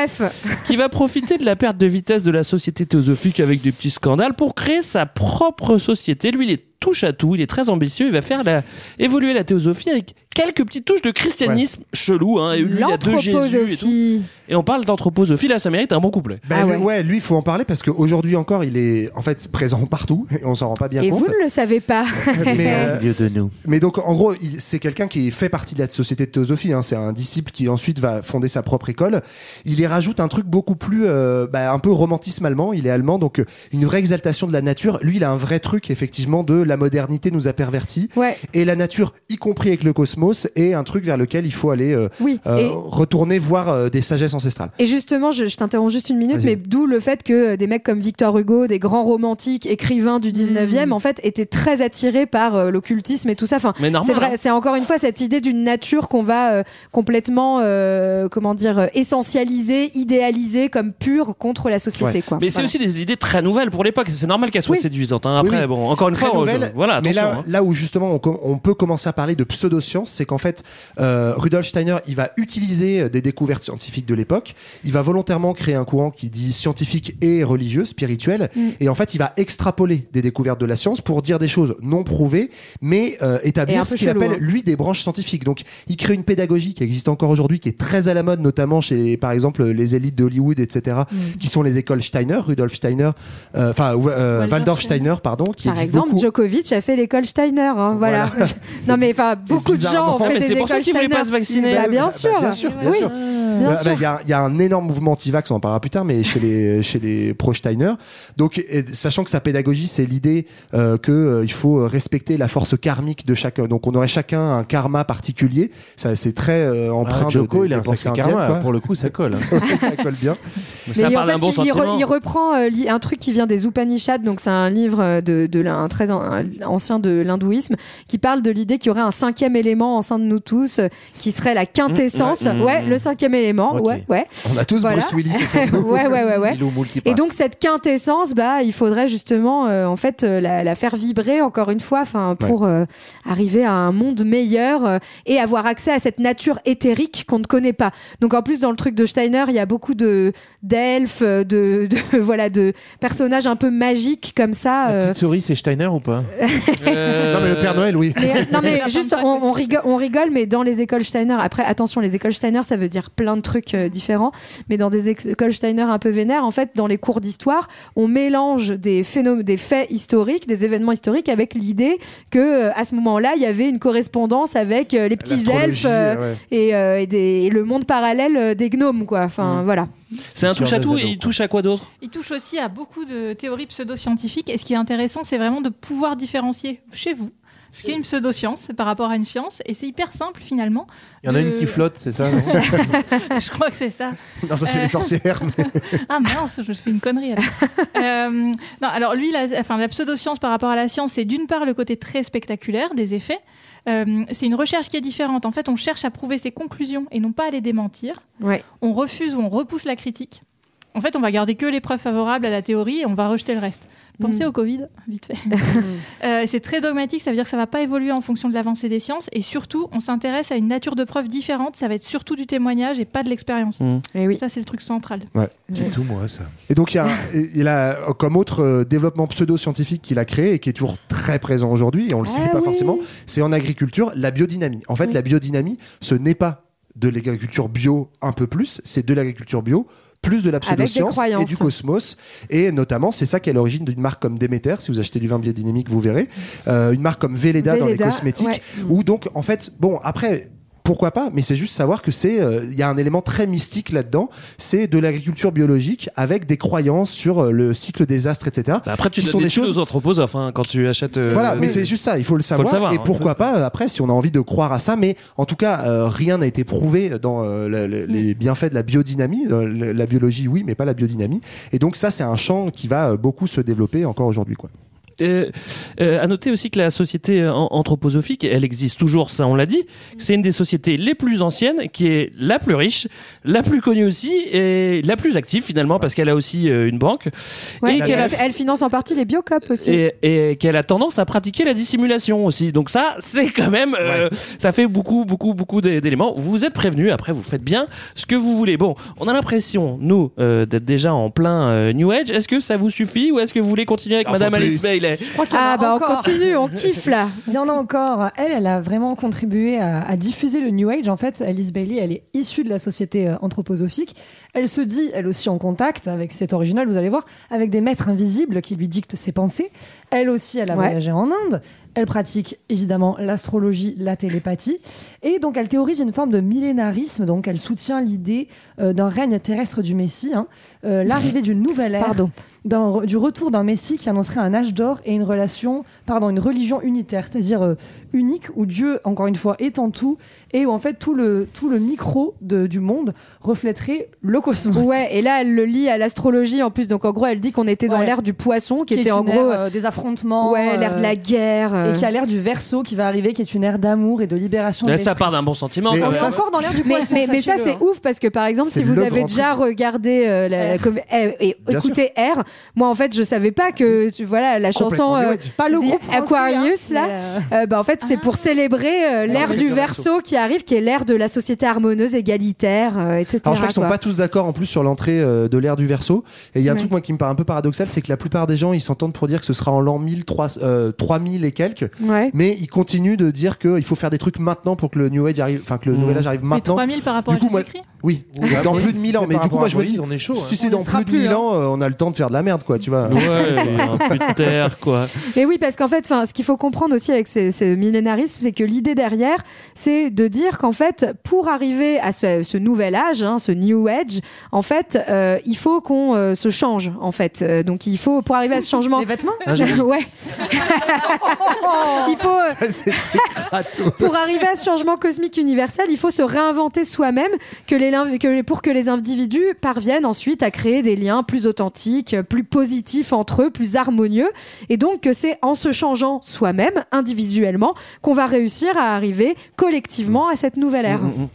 Speaker 5: qui va profiter de la perte de vitesse de la société théosophique avec des petits scandales pour créer sa propre société. Lui il est touche à tout, il est très ambitieux, il va faire la, évoluer la théosophie avec quelques petites touches de christianisme chelou, hein, et lui il a deux Jésus et tout.
Speaker 6: L'anthroposophie.
Speaker 5: Et on parle d'anthroposophie, là ça mérite un bon couplet.
Speaker 7: Ben,
Speaker 6: Ah
Speaker 7: lui-
Speaker 6: ouais.
Speaker 7: ouais. lui, il faut en parler parce qu'aujourd'hui encore, il est en fait présent partout et on s'en rend pas bien
Speaker 6: Et
Speaker 7: compte.
Speaker 6: vous ne le savez pas.
Speaker 7: Mais, euh,
Speaker 10: milieu de nous.
Speaker 7: mais donc, en gros, c'est quelqu'un qui fait partie de la société de théosophie. hein. C'est un disciple qui ensuite va fonder sa propre école. Il y rajoute un truc beaucoup plus, euh, bah, un peu romantisme allemand. Il est allemand, donc euh, une vraie exaltation de la nature. Lui, il a un vrai truc, effectivement, de la modernité nous a pervertis
Speaker 6: Ouais.
Speaker 7: et la nature, y compris avec le cosmos, est un truc vers lequel il faut aller euh,
Speaker 6: Oui,
Speaker 7: euh,
Speaker 6: et-
Speaker 7: retourner voir euh, des sagesses ancestrales.
Speaker 6: Et justement, je, je t'interromps juste une minute, mais d'où le fait que des mecs comme Victor Hugo, des grands romantiques, écrivains du 19e, en fait, étaient très attirés par euh, l'occultisme et tout ça. Enfin,
Speaker 5: Mais normal,
Speaker 6: c'est vrai,
Speaker 5: hein.
Speaker 6: c'est encore une fois cette idée d'une nature qu'on va euh, complètement, euh, comment dire, essentialiser, idéaliser comme pure contre la société.
Speaker 5: Ouais.
Speaker 6: Quoi.
Speaker 5: Mais c'est aussi des idées très nouvelles pour l'époque. C'est normal qu'elles soient
Speaker 6: Oui.
Speaker 5: séduisantes. hein. Après,
Speaker 7: Oui, oui.
Speaker 5: bon, encore une
Speaker 7: Très
Speaker 5: fois,
Speaker 7: nouvelle,
Speaker 5: je- voilà,
Speaker 7: mais là,
Speaker 5: hein.
Speaker 7: là où justement on, peut commencer à parler de pseudosciences, c'est qu'en fait, euh, Rudolf Steiner, il va utiliser euh, des découvertes scientifiques de l'époque. Il va volontairement créer un courant qui dit scientifique et religieux, spirituel.
Speaker 6: Mm.
Speaker 7: Et en fait, il va extrapoler des découvertes de la science pour dire des choses non prouvées, mais euh, établir ce qu'il appelle
Speaker 6: hein.
Speaker 7: lui des branches scientifiques. Donc, il crée une pédagogie qui existe encore aujourd'hui, qui est très à la mode, notamment chez, par exemple, les élites de Hollywood, etc.,
Speaker 6: Mm.
Speaker 7: qui sont les écoles Steiner, Rudolf Steiner, euh, enfin euh, Waldorf Steiner, pardon, qui
Speaker 6: Par
Speaker 7: existe
Speaker 6: exemple,
Speaker 7: beaucoup.
Speaker 6: Djokovic a fait l'école Steiner. hein, voilà.
Speaker 7: Voilà.
Speaker 6: non, mais enfin, beaucoup de gens ont fait
Speaker 7: mais
Speaker 6: des
Speaker 5: c'est pour ça
Speaker 6: écoles
Speaker 5: qu'il voulait
Speaker 6: Steiner.
Speaker 5: pas se vacciner.
Speaker 6: Bah, bien
Speaker 7: Bah,
Speaker 6: sûr.
Speaker 7: bien sûr, bien
Speaker 6: Oui.
Speaker 7: sûr.
Speaker 6: Bien
Speaker 7: Bah, bah, Il y, a- il y a un énorme mouvement anti-vax, on en parlera plus tard, mais chez les, chez les pro-Steiner. Donc, et- sachant que sa pédagogie, c'est l'idée euh, que euh, faut respecter la force karmique de chacun. Donc, on aurait chacun un karma particulier. Ça, c'est très euh, empreint
Speaker 10: Ah, Joko,
Speaker 7: de,
Speaker 10: il a un sacré karma.
Speaker 7: quoi.
Speaker 10: Pour le coup, ça colle. hein.
Speaker 7: Ça colle bien.
Speaker 5: Mais
Speaker 6: Mais
Speaker 5: ça
Speaker 6: en
Speaker 5: parle d'un
Speaker 6: fait,
Speaker 5: bon
Speaker 6: il, re- reprend euh, un truc qui vient des Upanishads, donc c'est un livre de, de l'un- un très un- ancien de l'hindouisme, qui parle de l'idée qu'il y aurait un cinquième élément en sein de nous tous, euh, qui serait la quintessence.
Speaker 5: Mmh,
Speaker 6: ouais,
Speaker 5: mmh.
Speaker 6: le cinquième élément. Ouais, ouais.
Speaker 7: On a tous
Speaker 6: Voilà.
Speaker 7: Bruce Willis.
Speaker 6: ouais, ouais, ouais, ouais. Et donc cette quintessence, bah, il faudrait justement, euh, en fait, euh, la, la faire vibrer encore une fois, enfin, pour euh, arriver à un monde meilleur et avoir accès à cette nature éthérique qu'on ne connaît pas. Donc en plus dans le truc de Steiner, il y a beaucoup de d'elfes, de, de voilà, de personnages un peu magiques comme ça.
Speaker 10: La petite souris, c'est Steiner ou pas?
Speaker 5: Euh,
Speaker 7: Non, mais le Père Noël, oui.
Speaker 6: mais, non mais juste on, rigole, on rigole, mais dans les écoles Steiner, après attention, les écoles Steiner, ça veut dire plein de trucs euh, différents, mais dans des écoles Steiner un peu vénères, en fait, dans les cours d'histoire, on mélange des phénomènes, des faits historiques, des événements historiques, avec l'idée que euh, à ce moment-là, il y avait une correspondance avec euh, les petits elfes euh,
Speaker 7: ouais.
Speaker 6: et, euh, et des- et le monde parallèle euh, des gnomes, quoi. Enfin voilà.
Speaker 5: C'est un touche à tout et il
Speaker 10: quoi.
Speaker 5: touche à quoi d'autre?
Speaker 8: Il touche aussi à beaucoup de théories pseudo-scientifiques. Et ce qui est intéressant, c'est vraiment de pouvoir différencier chez vous ce qui est une pseudo-science par rapport à une science. Et c'est hyper simple finalement.
Speaker 10: Il y en a une qui flotte, c'est ça non
Speaker 8: Je crois que c'est ça.
Speaker 7: Non, ça, c'est
Speaker 8: Euh,
Speaker 7: les sorcières. mais-
Speaker 8: Ah mince, je fais une connerie. alors. Euh, non, alors lui, la, enfin, la pseudo-science par rapport à la science, c'est d'une part le côté très spectaculaire des effets. Euh, c'est une recherche qui est différente. En fait, on cherche à prouver ses conclusions et non pas à les démentir.
Speaker 6: Ouais.
Speaker 8: On refuse ou on repousse la critique. En fait, on va garder que les preuves favorables à la théorie et on va rejeter le reste. Pensez
Speaker 6: Mm.
Speaker 8: au Covid, vite fait. Euh, c'est très dogmatique, ça veut dire que ça va pas évoluer en fonction de l'avancée des sciences. Et surtout, on s'intéresse à une nature de preuves différente. Ça va être surtout du témoignage et pas de l'expérience.
Speaker 5: Mm.
Speaker 6: Et oui.
Speaker 8: Ça, c'est le truc central.
Speaker 10: C'est tout moi ça.
Speaker 7: Et donc, il, y a, il a comme autre euh, développement pseudo-scientifique qu'il a créé et qui est toujours très présent aujourd'hui, et on le sait
Speaker 6: Ah
Speaker 7: pas
Speaker 6: oui.
Speaker 7: forcément, c'est en agriculture, la biodynamie. En fait,
Speaker 6: Oui.
Speaker 7: la biodynamie, ce n'est pas de l'agriculture bio un peu plus, c'est de l'agriculture bio plus de la pseudoscience et du cosmos. Et notamment, c'est ça qui est à l'origine d'une marque comme Demeter. Si vous achetez du vin biodynamique, vous verrez. Euh, une marque comme Velleda, dans les cosmétiques.
Speaker 6: ouais.
Speaker 7: Où donc, en fait, bon, après, pourquoi pas Mais c'est juste savoir que c'est, euh, il y a un élément très mystique là-dedans. C'est de l'agriculture biologique avec des croyances sur euh, le cycle des astres, etc.
Speaker 5: Bah après, tu
Speaker 7: sont
Speaker 5: des
Speaker 7: des choses-
Speaker 5: aux anthroposophes hein, quand tu achètes. euh,
Speaker 7: Voilà, mais
Speaker 5: oui.
Speaker 7: c'est juste ça, il faut le savoir.
Speaker 5: savoir,
Speaker 7: et
Speaker 5: hein.
Speaker 7: pourquoi pas, après, si on a envie de croire à ça, mais en tout cas, euh, rien n'a été prouvé dans euh, le- le- les bienfaits de la biodynamie. La biologie, oui, mais pas la biodynamie. Et donc, ça, c'est un champ qui va euh, beaucoup se développer encore aujourd'hui. quoi.
Speaker 5: Euh, euh, à noter aussi que la société euh, an- anthroposophique, elle existe toujours, ça on l'a dit. C'est une des sociétés les plus anciennes, qui est la plus riche, la plus connue aussi et la plus active finalement parce qu'elle a aussi euh, une banque
Speaker 6: Ouais,
Speaker 5: et qu'elle a
Speaker 6: elle, elle finance en partie les biocop aussi.
Speaker 5: et, et qu'elle a tendance à pratiquer la dissimulation aussi. Donc ça, c'est quand même, euh, ça fait beaucoup, beaucoup, beaucoup d'é- d'éléments. Vous êtes prévenus. Après, vous faites bien ce que vous voulez. Bon, on a l'impression, nous, euh, d'être déjà en plein euh, New Age. Est-ce que ça vous suffit ou est-ce que vous voulez continuer avec
Speaker 7: Ah,
Speaker 5: Madame Alice
Speaker 7: plus.
Speaker 5: Bailey
Speaker 11: Je crois qu'il y en
Speaker 6: Ah bah on continue, on kiffe là.
Speaker 11: Il y en a encore. Elle, elle a vraiment contribué à, à diffuser le New Age. En fait, Alice Bailey, elle est issue de la société euh, anthroposophique. Elle se dit, elle aussi, en contact avec, c'est original, vous allez voir, avec des maîtres invisibles qui lui dictent ses pensées. Elle aussi, elle a
Speaker 6: Ouais.
Speaker 11: voyagé en Inde. Elle pratique évidemment l'astrologie, la télépathie. Et donc, elle théorise une forme de millénarisme. Donc, elle soutient l'idée euh, d'un règne terrestre du Messie, hein, euh, l'arrivée d'une nouvelle ère
Speaker 6: Pardon.
Speaker 11: du retour d'un Messie qui annoncerait un âge d'or et une relation, pardon, une religion unitaire, c'est-à-dire euh, unique où Dieu, encore une fois, est en tout et où en fait tout le tout le micro de- du monde reflèterait le cosmos.
Speaker 6: Ouais, et là, elle le lie à l'astrologie en plus. Donc, en gros, elle dit qu'on était dans
Speaker 11: Ouais.
Speaker 6: l'ère du poisson, qui,
Speaker 11: Qui
Speaker 6: était en gros.
Speaker 11: des affrontements,
Speaker 6: Ouais, l'ère de la guerre. Euh.
Speaker 11: et qui a l'air du verso qui va arriver, qui est une ère d'amour et de libération. de
Speaker 5: Là, ça
Speaker 11: l'esprit.
Speaker 5: part d'un bon sentiment.
Speaker 7: Mais
Speaker 11: est encore dans l'ère du
Speaker 6: mais,
Speaker 11: poisson.
Speaker 6: mais, mais ça, c'est
Speaker 11: hein.
Speaker 6: ouf parce que par exemple, si vous avez déjà regardé euh, la,
Speaker 11: R.
Speaker 6: comme, eh, et
Speaker 7: Bien
Speaker 6: écouté R, moi en fait, je savais pas que tu, voilà la chanson euh.
Speaker 11: Pas le
Speaker 6: The
Speaker 11: groupe français,
Speaker 6: Aquarius
Speaker 11: hein,
Speaker 6: là.
Speaker 11: euh,
Speaker 6: euh, bah, en fait, c'est pour célébrer euh, l'ère du verso qui arrive, qui est l'ère de la société harmonieuse, égalitaire, euh, etc.
Speaker 7: Alors je crois qu'ils sont pas tous d'accord en plus sur l'entrée euh, de l'ère du verso. Et il y a un truc moi qui me paraît un peu paradoxal, c'est que la plupart des gens ils s'entendent pour dire que ce sera en l'an 1003, euh, 3000 et quelques,
Speaker 6: Ouais.
Speaker 7: mais ils continuent de dire qu'il faut faire des trucs maintenant pour que le New Age arrive, enfin que le
Speaker 5: Mhm.
Speaker 7: Nouvel Âge arrive
Speaker 8: Mais
Speaker 7: maintenant.
Speaker 8: 3000 par rapport
Speaker 7: Du
Speaker 8: à
Speaker 7: coup, moi-
Speaker 8: Jésus-Christ?
Speaker 7: Oui,
Speaker 10: Ah,
Speaker 7: dans
Speaker 10: oui,
Speaker 7: plus de 1000 ans. Mais du coup, moi je me dis,
Speaker 10: on est chaud,
Speaker 7: si
Speaker 10: hein.
Speaker 7: c'est dans plus de
Speaker 11: plus,
Speaker 7: 1000
Speaker 11: hein.
Speaker 7: ans, euh, on a le temps de faire de la merde, quoi, tu vois.
Speaker 5: Ouais, un peu de terre, quoi.
Speaker 6: Mais oui, parce qu'en fait, enfin, ce qu'il faut comprendre aussi avec ce, ce millénarisme, c'est que l'idée derrière, c'est de dire qu'en fait, pour arriver à ce, ce nouvel âge, hein, ce New Age, en fait, euh, il faut qu'on euh, se change, en fait. Euh, donc, il faut pour arriver à ce changement.
Speaker 11: Les vêtements
Speaker 7: Ah,
Speaker 6: ouais. il faut. euh,
Speaker 7: Ça,
Speaker 6: pour arriver à ce changement cosmique universel, il faut se réinventer soi-même que les, pour que les individus parviennent ensuite à créer des liens plus authentiques, plus positifs entre eux, plus harmonieux. Et donc que c'est en se changeant soi-même, individuellement, qu'on va réussir à arriver collectivement à cette nouvelle ère.
Speaker 5: Mm, mm.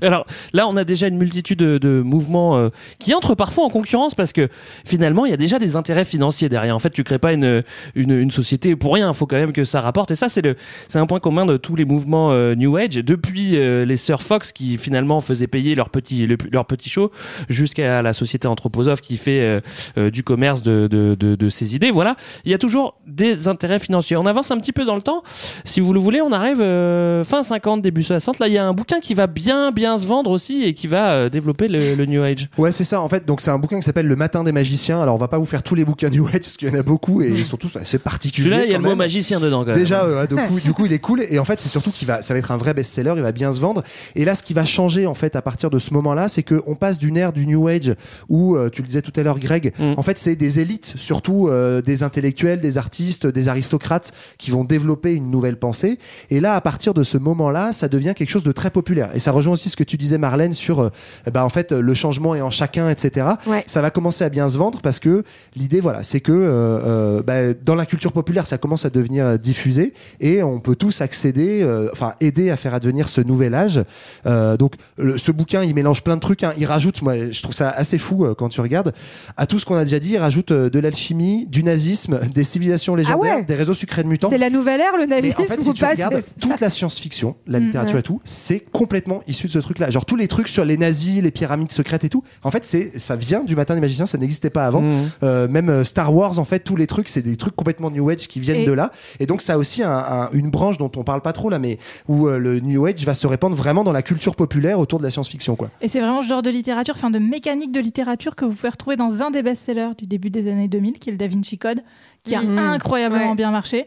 Speaker 5: Alors là, on a déjà une multitude de, de mouvements euh, qui entrent parfois en concurrence parce que finalement, il y a déjà des intérêts financiers derrière. En fait, tu crées pas une, une, une société pour rien. Il faut quand même que ça rapporte. Et ça, c'est le, c'est un point commun de tous les mouvements euh, New Age depuis euh, les sœurs Fox qui finalement faisaient payer leur petit le- leur petit show jusqu'à la société Anthroposophe qui fait euh, euh, du commerce de, de, de, de ses idées. Voilà, il y a toujours des intérêts financiers. On avance un petit peu dans le temps. Si vous le voulez, on arrive euh, fin 50, début 60. Là, il y a un bouquin qui va bien, bien se vendre aussi et qui va euh, développer le, le New Age.
Speaker 7: Ouais, c'est ça en fait. Donc c'est un bouquin qui s'appelle Le Matin des magiciens. Alors on va pas vous faire tous les bouquins New Age parce qu'il y en a beaucoup et surtout c'est assez particulier.
Speaker 5: Celui-là, il y a le mot magicien dedans. Quand même.
Speaker 7: Déjà, euh, du, coup, du coup, il est cool. Et en fait, c'est surtout qu'il va, ça va être un vrai best-seller. Il va bien se vendre. Et là, ce qui va changer en fait à partir de ce moment-là, c'est que on passe d'une ère du New Age où, euh, tu le disais tout à l'heure, Greg,
Speaker 5: Mm.
Speaker 7: en fait, c'est des élites, surtout euh, des intellectuels, des artistes, des aristocrates, qui vont développer une nouvelle pensée. Et là, à partir de ce moment-là, ça devient quelque chose de très populaire. Et ça rejoint aussi ce que tu disais, Marlène, sur, bah, en fait, le changement est en chacun, etc.
Speaker 6: Ouais.
Speaker 7: Ça va commencer à bien se vendre parce que l'idée, voilà, c'est que euh, euh, bah, dans la culture populaire, ça commence à devenir diffusé et on peut tous accéder, euh, enfin aider à faire advenir ce nouvel âge. Euh, donc le- ce bouquin, il mélange plein de trucs. hein. Il rajoute, moi, je trouve ça assez fou quand tu regardes, à tout ce qu'on a déjà dit, il rajoute de l'alchimie, du nazisme, des civilisations légendaires,
Speaker 6: Ah ouais.
Speaker 7: des réseaux secrets de mutants.
Speaker 6: C'est la nouvelle ère, le
Speaker 7: Mais
Speaker 6: navisme
Speaker 7: en fait, si
Speaker 6: ou
Speaker 7: tu
Speaker 6: pas
Speaker 7: regardes
Speaker 6: c'est-
Speaker 7: toute la science-fiction, la
Speaker 6: Mm,
Speaker 7: littérature
Speaker 6: ouais.
Speaker 7: et tout, c'est complètement issu de ce Genre tous les trucs sur les nazis, les pyramides secrètes et tout. En fait, c'est ça vient du matin des magiciens, ça n'existait pas avant.
Speaker 5: Mhm.
Speaker 7: Euh, même euh, Star Wars, en fait, tous les trucs, c'est des trucs complètement New Age qui viennent
Speaker 8: Et-
Speaker 7: de là. Et donc, ça a aussi un- un- une branche dont on parle pas trop là, mais où euh, le New Age va se répandre vraiment dans la culture populaire autour de la science-fiction, quoi.
Speaker 8: Et c'est vraiment ce genre de littérature, enfin de mécanique de littérature que vous pouvez retrouver dans un des best-sellers du début des années 2000, qui est le Da Vinci Code, qui a
Speaker 6: Mhm.
Speaker 8: incroyablement
Speaker 6: Ouais.
Speaker 8: bien marché.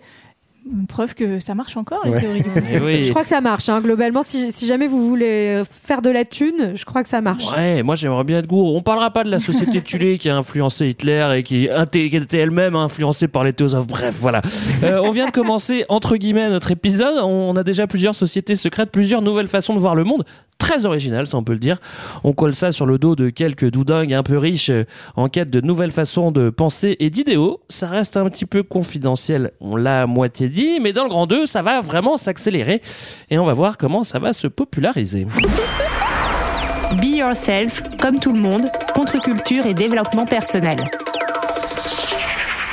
Speaker 8: Une preuve que ça marche encore, les
Speaker 7: Ouais.
Speaker 8: théories du.
Speaker 5: Eh oui.
Speaker 6: Je crois que ça marche, hein. globalement. Si, si jamais vous voulez faire de la thune, je crois que ça marche.
Speaker 5: Ouais, moi j'aimerais bien être gourou. On parlera pas de la société tulée qui a influencé Hitler et qui était elle-même influencée par les théosophes. Bref, voilà. Euh, on vient de commencer entre guillemets notre épisode. On a déjà plusieurs sociétés secrètes, plusieurs nouvelles façons de voir le monde. Très original, ça on peut le dire. On colle ça sur le dos de quelques doudingues un peu riches euh, en quête de nouvelles façons de penser et d'idéaux. Ça reste un petit peu confidentiel, on l'a à moitié dit, mais dans le grand 2, ça va vraiment s'accélérer et on va voir comment ça va se populariser.
Speaker 12: Be yourself, comme tout le monde, contre-culture et développement personnel.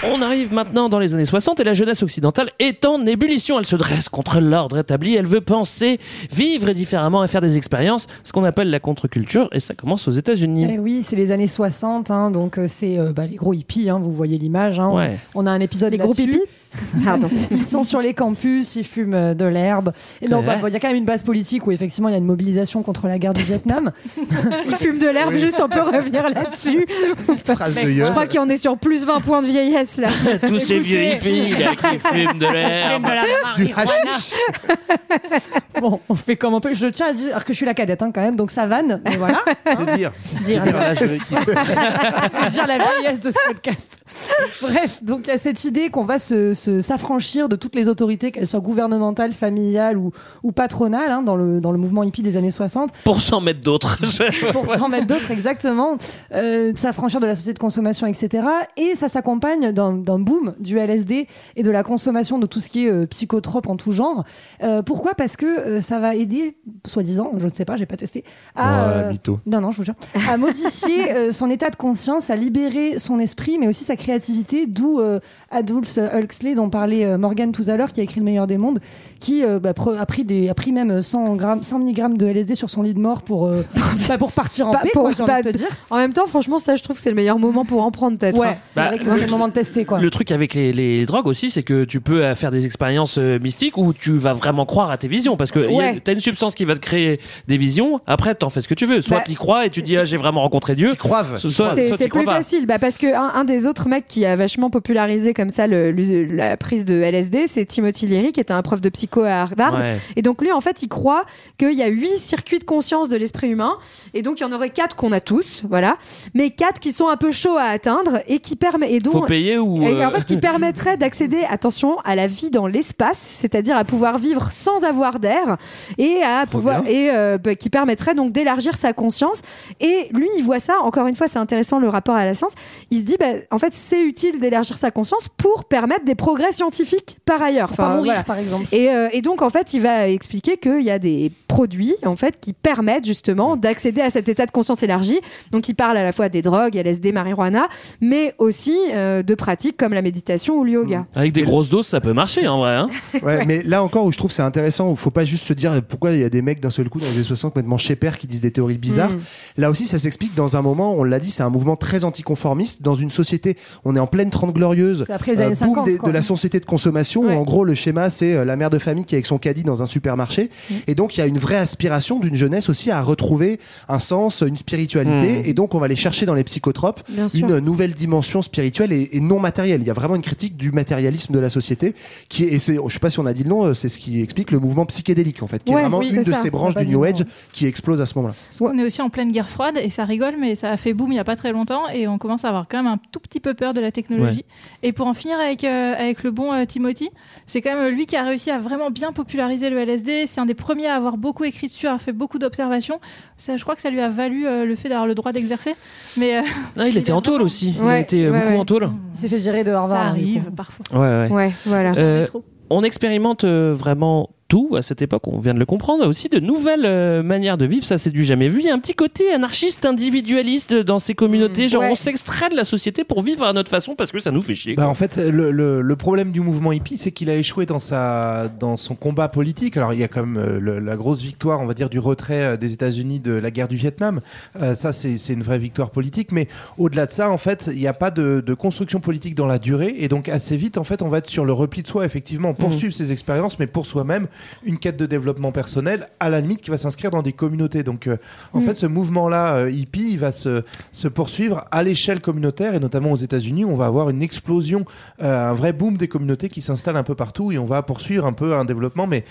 Speaker 5: On arrive maintenant dans les années 60 et la jeunesse occidentale est en ébullition. Elle se dresse contre l'ordre établi, elle veut penser, vivre différemment et faire des expériences, ce qu'on appelle la contre-culture, et ça commence aux États-Unis.
Speaker 11: Eh oui, c'est les années 60, hein, donc euh, c'est euh, bah, les gros hippies, hein, vous voyez l'image. hein.
Speaker 5: Ouais.
Speaker 11: On a un épisode
Speaker 6: Les gros
Speaker 11: là-dessus.
Speaker 6: pipis Pardon.
Speaker 11: Ils sont sur les campus, ils fument euh, de l'herbe. Et donc,
Speaker 5: Ouais.
Speaker 11: bah, il y a quand même une base politique où effectivement il y a une mobilisation contre la guerre du Vietnam.
Speaker 6: Il fume de l'herbe, juste on peut revenir là-dessus.
Speaker 7: Phrase de
Speaker 6: Je crois qu'on est sur plus 20 points de vieillesse là.
Speaker 5: Tous ces vieux hippies là, qui fument de l'herbe.
Speaker 7: Du hashish.
Speaker 11: Bon, on fait comme on peut. Je tiens à dire que je suis la cadette hein, quand même, donc ça vanne. Mais voilà.
Speaker 10: C'est dire.
Speaker 11: Dire,
Speaker 10: C'est dire
Speaker 11: la vieillesse de ce podcast. Bref, donc il y a cette idée qu'on va se, se- s'affranchir de toutes les autorités, qu'elles soient gouvernementales, familiales ou, ou patronales, hein, dans, le, dans le mouvement hippie des années 60,
Speaker 5: Pour s'en mettre d'autres.
Speaker 11: pour s'en mettre d'autres exactement, euh, s'affranchir de la société de consommation, etc. Et ça s'accompagne d'un, boom du LSD et de la consommation de tout ce qui est euh, psychotrope en tout genre. Euh, pourquoi? Parce que euh, ça va aider, soi-disant, je ne sais pas, j'ai pas testé, à, non, non, je vous jure. À modifier son état de conscience, à libérer son esprit, mais aussi sa créativité, d'où Aldous Huxley, dont parlait Morgan tout à l'heure, qui a écrit Le meilleur des mondes, qui euh, bah, pre- a, pris des, a pris même 100, grammes, 100 mg de LSD sur son lit de mort pour, euh, bah, pour partir en
Speaker 6: Pas
Speaker 11: paix,
Speaker 6: pour-
Speaker 11: quoi, j'ai envie
Speaker 6: pas-
Speaker 11: de te dire.
Speaker 6: En même temps, franchement, ça, je trouve que c'est le meilleur moment pour en prendre peut-être.
Speaker 11: Ouais,
Speaker 6: hein.
Speaker 11: c'est
Speaker 5: Bah,
Speaker 11: vrai que
Speaker 5: le
Speaker 11: c'est le moment de tester, quoi.
Speaker 5: Le truc avec les, les drogues aussi, c'est que tu peux euh, faire des expériences euh, mystiques où tu vas vraiment croire à tes visions. Parce que y a-
Speaker 6: Ouais.
Speaker 5: t'as une substance qui va te créer des visions, après t'en fais ce que tu veux. Soit
Speaker 6: Bah,
Speaker 5: t'y crois et tu dis ah, j'ai vraiment rencontré Dieu.
Speaker 7: Qui croivent.
Speaker 5: Soit,
Speaker 6: C'est
Speaker 5: soit
Speaker 6: c'est
Speaker 5: crois
Speaker 6: plus
Speaker 5: pas.
Speaker 6: facile, bah parce que un, un des autres mecs qui a vachement popularisé comme ça le, le- la prise de LSD, c'est Timothy Leary, qui était un prof de psycho à Harvard.
Speaker 5: Ouais.
Speaker 6: Et donc lui, en fait, il croit qu'il y a huit circuits de conscience de l'esprit humain, et donc il y en aurait quatre qu'on a tous, voilà, mais quatre qui sont un peu chauds à atteindre et qui permet et dont
Speaker 5: Faut payer ou.
Speaker 6: et
Speaker 5: euh,
Speaker 6: en fait, qui permettrait d'accéder, attention, à la vie dans l'espace, c'est-à-dire à pouvoir vivre sans avoir d'air et à pouvoir
Speaker 7: bien.
Speaker 6: et euh, bah, qui permettrait donc d'élargir sa conscience. Et lui, il voit ça. Encore une fois, c'est intéressant le rapport à la science. Il se dit, bah, en fait, c'est utile d'élargir sa conscience pour permettre des progrès scientifiques par ailleurs.
Speaker 11: Pour pas
Speaker 6: Enfin,
Speaker 11: mourir,
Speaker 6: voilà.
Speaker 11: par exemple.
Speaker 6: Et, euh, et donc, en fait, il va expliquer qu'il y a des produits, en fait, qui permettent justement d'accéder à cet état de conscience élargi. Donc, il parle à la fois des drogues, LSD, marijuana, mais aussi euh, de pratiques comme la méditation ou le yoga.
Speaker 5: Avec des grosses doses, ça peut marcher en vrai. hein.
Speaker 7: Ouais, mais là encore où je trouve c'est intéressant, où faut pas juste se dire pourquoi il y a des mecs d'un seul coup dans les années 60 complètement chez père qui disent des théories bizarres.
Speaker 6: Mm.
Speaker 7: Là aussi, ça s'explique dans un moment, on l'a dit, c'est un mouvement très anticonformiste. Dans une société, on est en pleine trente
Speaker 11: les années
Speaker 7: boom
Speaker 11: 50,
Speaker 7: des-
Speaker 11: quoi.
Speaker 7: de la société de consommation,
Speaker 6: Ouais.
Speaker 7: où en gros, le schéma, c'est euh, la mère de famille qui est avec son caddie dans un supermarché. Et donc, il y a une vraie aspiration d'une jeunesse aussi à retrouver un sens, une spiritualité.
Speaker 5: Mm.
Speaker 7: Et donc, on va aller chercher dans les psychotropes
Speaker 6: Bien sûr.
Speaker 7: une nouvelle dimension spirituelle et, et non matérielle. Il y a vraiment une critique du matérialisme de la société qui est, et c'est, je sais pas si on a dit le nom, euh, c'est ce qui explique le mouvement psychédélique en fait, qui
Speaker 6: Ouais,
Speaker 7: est vraiment
Speaker 6: oui,
Speaker 7: une de
Speaker 6: ça.
Speaker 7: ces branches du New Age qui explose à ce moment-là.
Speaker 8: On est aussi en pleine guerre froide et ça rigole, mais ça a fait boom il n'y a pas très longtemps et on commence à avoir quand même un tout petit peu peur de la technologie. Et pour en finir avec, euh, avec le bon euh, Timothy, c'est quand même lui qui a réussi à vraiment bien populariser le LSD. C'est un des premiers à avoir beaucoup écrit dessus, à faire beaucoup d'observations. Ça, je crois que ça lui a valu euh, le fait d'avoir le droit d'exercer. Mais euh,
Speaker 5: il était en tôle aussi. Il
Speaker 6: Ouais,
Speaker 5: été euh,
Speaker 6: ouais,
Speaker 5: beaucoup
Speaker 6: ouais.
Speaker 5: en tôle.
Speaker 11: Il s'est fait virer de Harvard.
Speaker 8: ça arrive parfois.
Speaker 5: Ouais, ouais.
Speaker 6: Ouais, voilà.
Speaker 5: Euh,
Speaker 8: trop.
Speaker 5: on expérimente euh, vraiment tout à cette époque, on vient de le comprendre, aussi de nouvelles euh, manières de vivre, ça c'est du jamais vu. Il y a un petit côté anarchiste, individualiste dans ces communautés, genre
Speaker 6: ouais.
Speaker 5: on s'extrait de la société pour vivre à notre façon parce que ça nous fait chier.
Speaker 10: Bah, en fait, le, le- le problème du mouvement hippie, c'est qu'il a échoué dans, sa, dans son combat politique. Alors, il y a quand même euh, le- la grosse victoire, on va dire, du retrait euh, des États-Unis de la guerre du Vietnam. Euh, ça, c'est une vraie victoire politique. Mais au-delà de ça, en fait, il n'y a pas de, de construction politique dans la durée. Et donc, assez vite, en fait, on va être sur le repli de soi, effectivement, poursuivre ses expériences, mais pour soi-même, une quête de développement personnel, à la limite, qui va s'inscrire dans des communautés. Donc, euh, en
Speaker 6: Mm.
Speaker 10: fait, ce mouvement-là, euh, hippie, il va se, se poursuivre à l'échelle communautaire, et notamment aux États-Unis, où on va avoir une explosion, euh, un vrai boom des communautés qui s'installent un peu partout, et on va poursuivre un peu un développement, mais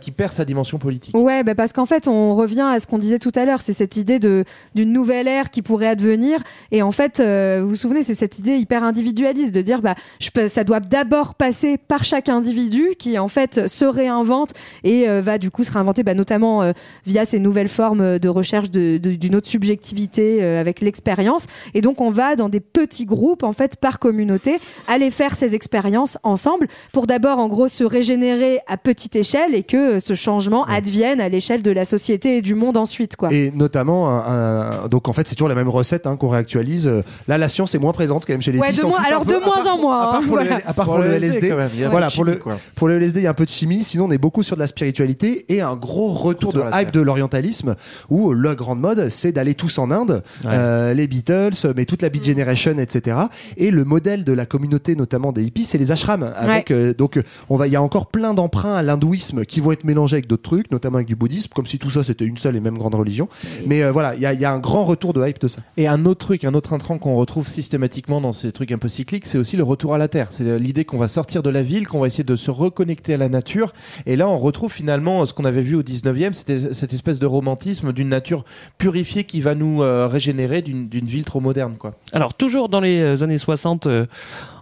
Speaker 10: qui perd sa dimension politique.
Speaker 6: Ouais, bah parce qu'en fait, on revient à ce qu'on disait tout à l'heure, c'est cette idée d'une nouvelle ère qui pourrait advenir. Et en fait, vous vous souvenez, c'est cette idée hyper individualiste de dire, bah, je ça doit d'abord passer par chaque individu qui en fait se réinvente et euh, va du coup se réinventer, bah, notamment euh, via ces nouvelles formes de recherche de- de- d'une autre subjectivité euh, avec l'expérience. Et donc, on va dans des petits groupes, en fait, par communauté, aller faire ces expériences ensemble pour d'abord, en gros, se régénérer à petite échelle et que euh, ce changement advienne à l'échelle de la société et du monde ensuite, quoi.
Speaker 7: Et notamment, un- un- donc en fait, c'est toujours la même recette hein, qu'on réactualise. Là, la science est moins présente quand même chez les
Speaker 6: Ouais, de moins- alors
Speaker 7: peu,
Speaker 6: de moins en moins,
Speaker 7: À part
Speaker 6: hein,
Speaker 7: pour, le,
Speaker 6: voilà.
Speaker 7: à part pour le LSD.
Speaker 10: quand même, il y a
Speaker 7: Voilà,
Speaker 10: de
Speaker 7: pour le, pour le LSD, il y a un peu de chimie. Sinon, on est beaucoup beaucoup sur de la spiritualité et un gros retour de hype de l'orientalisme où la grande mode c'est d'aller tous en Inde,
Speaker 5: Ouais.
Speaker 7: euh, les Beatles, mais toute la Beat Generation, etc. Et le modèle de la communauté, notamment des hippies, c'est les ashrams. Avec euh, donc on va, il y a encore plein d'emprunts à l'hindouisme qui vont être mélangés avec d'autres trucs, notamment avec du bouddhisme, comme si tout ça c'était une seule et même grande religion. Mais euh, voilà, il y a, il y a un grand retour de hype de ça.
Speaker 10: Et un autre truc, un autre intrant qu'on retrouve systématiquement dans ces trucs un peu cycliques, c'est aussi le retour à la terre. C'est l'idée qu'on va sortir de la ville, qu'on va essayer de se reconnecter à la nature. Et là, on retrouve finalement ce qu'on avait vu au 19e, c'était cette espèce de romantisme d'une nature purifiée qui va nous euh, régénérer d'une ville trop moderne, quoi.
Speaker 5: Alors, toujours dans les euh, années 60 euh,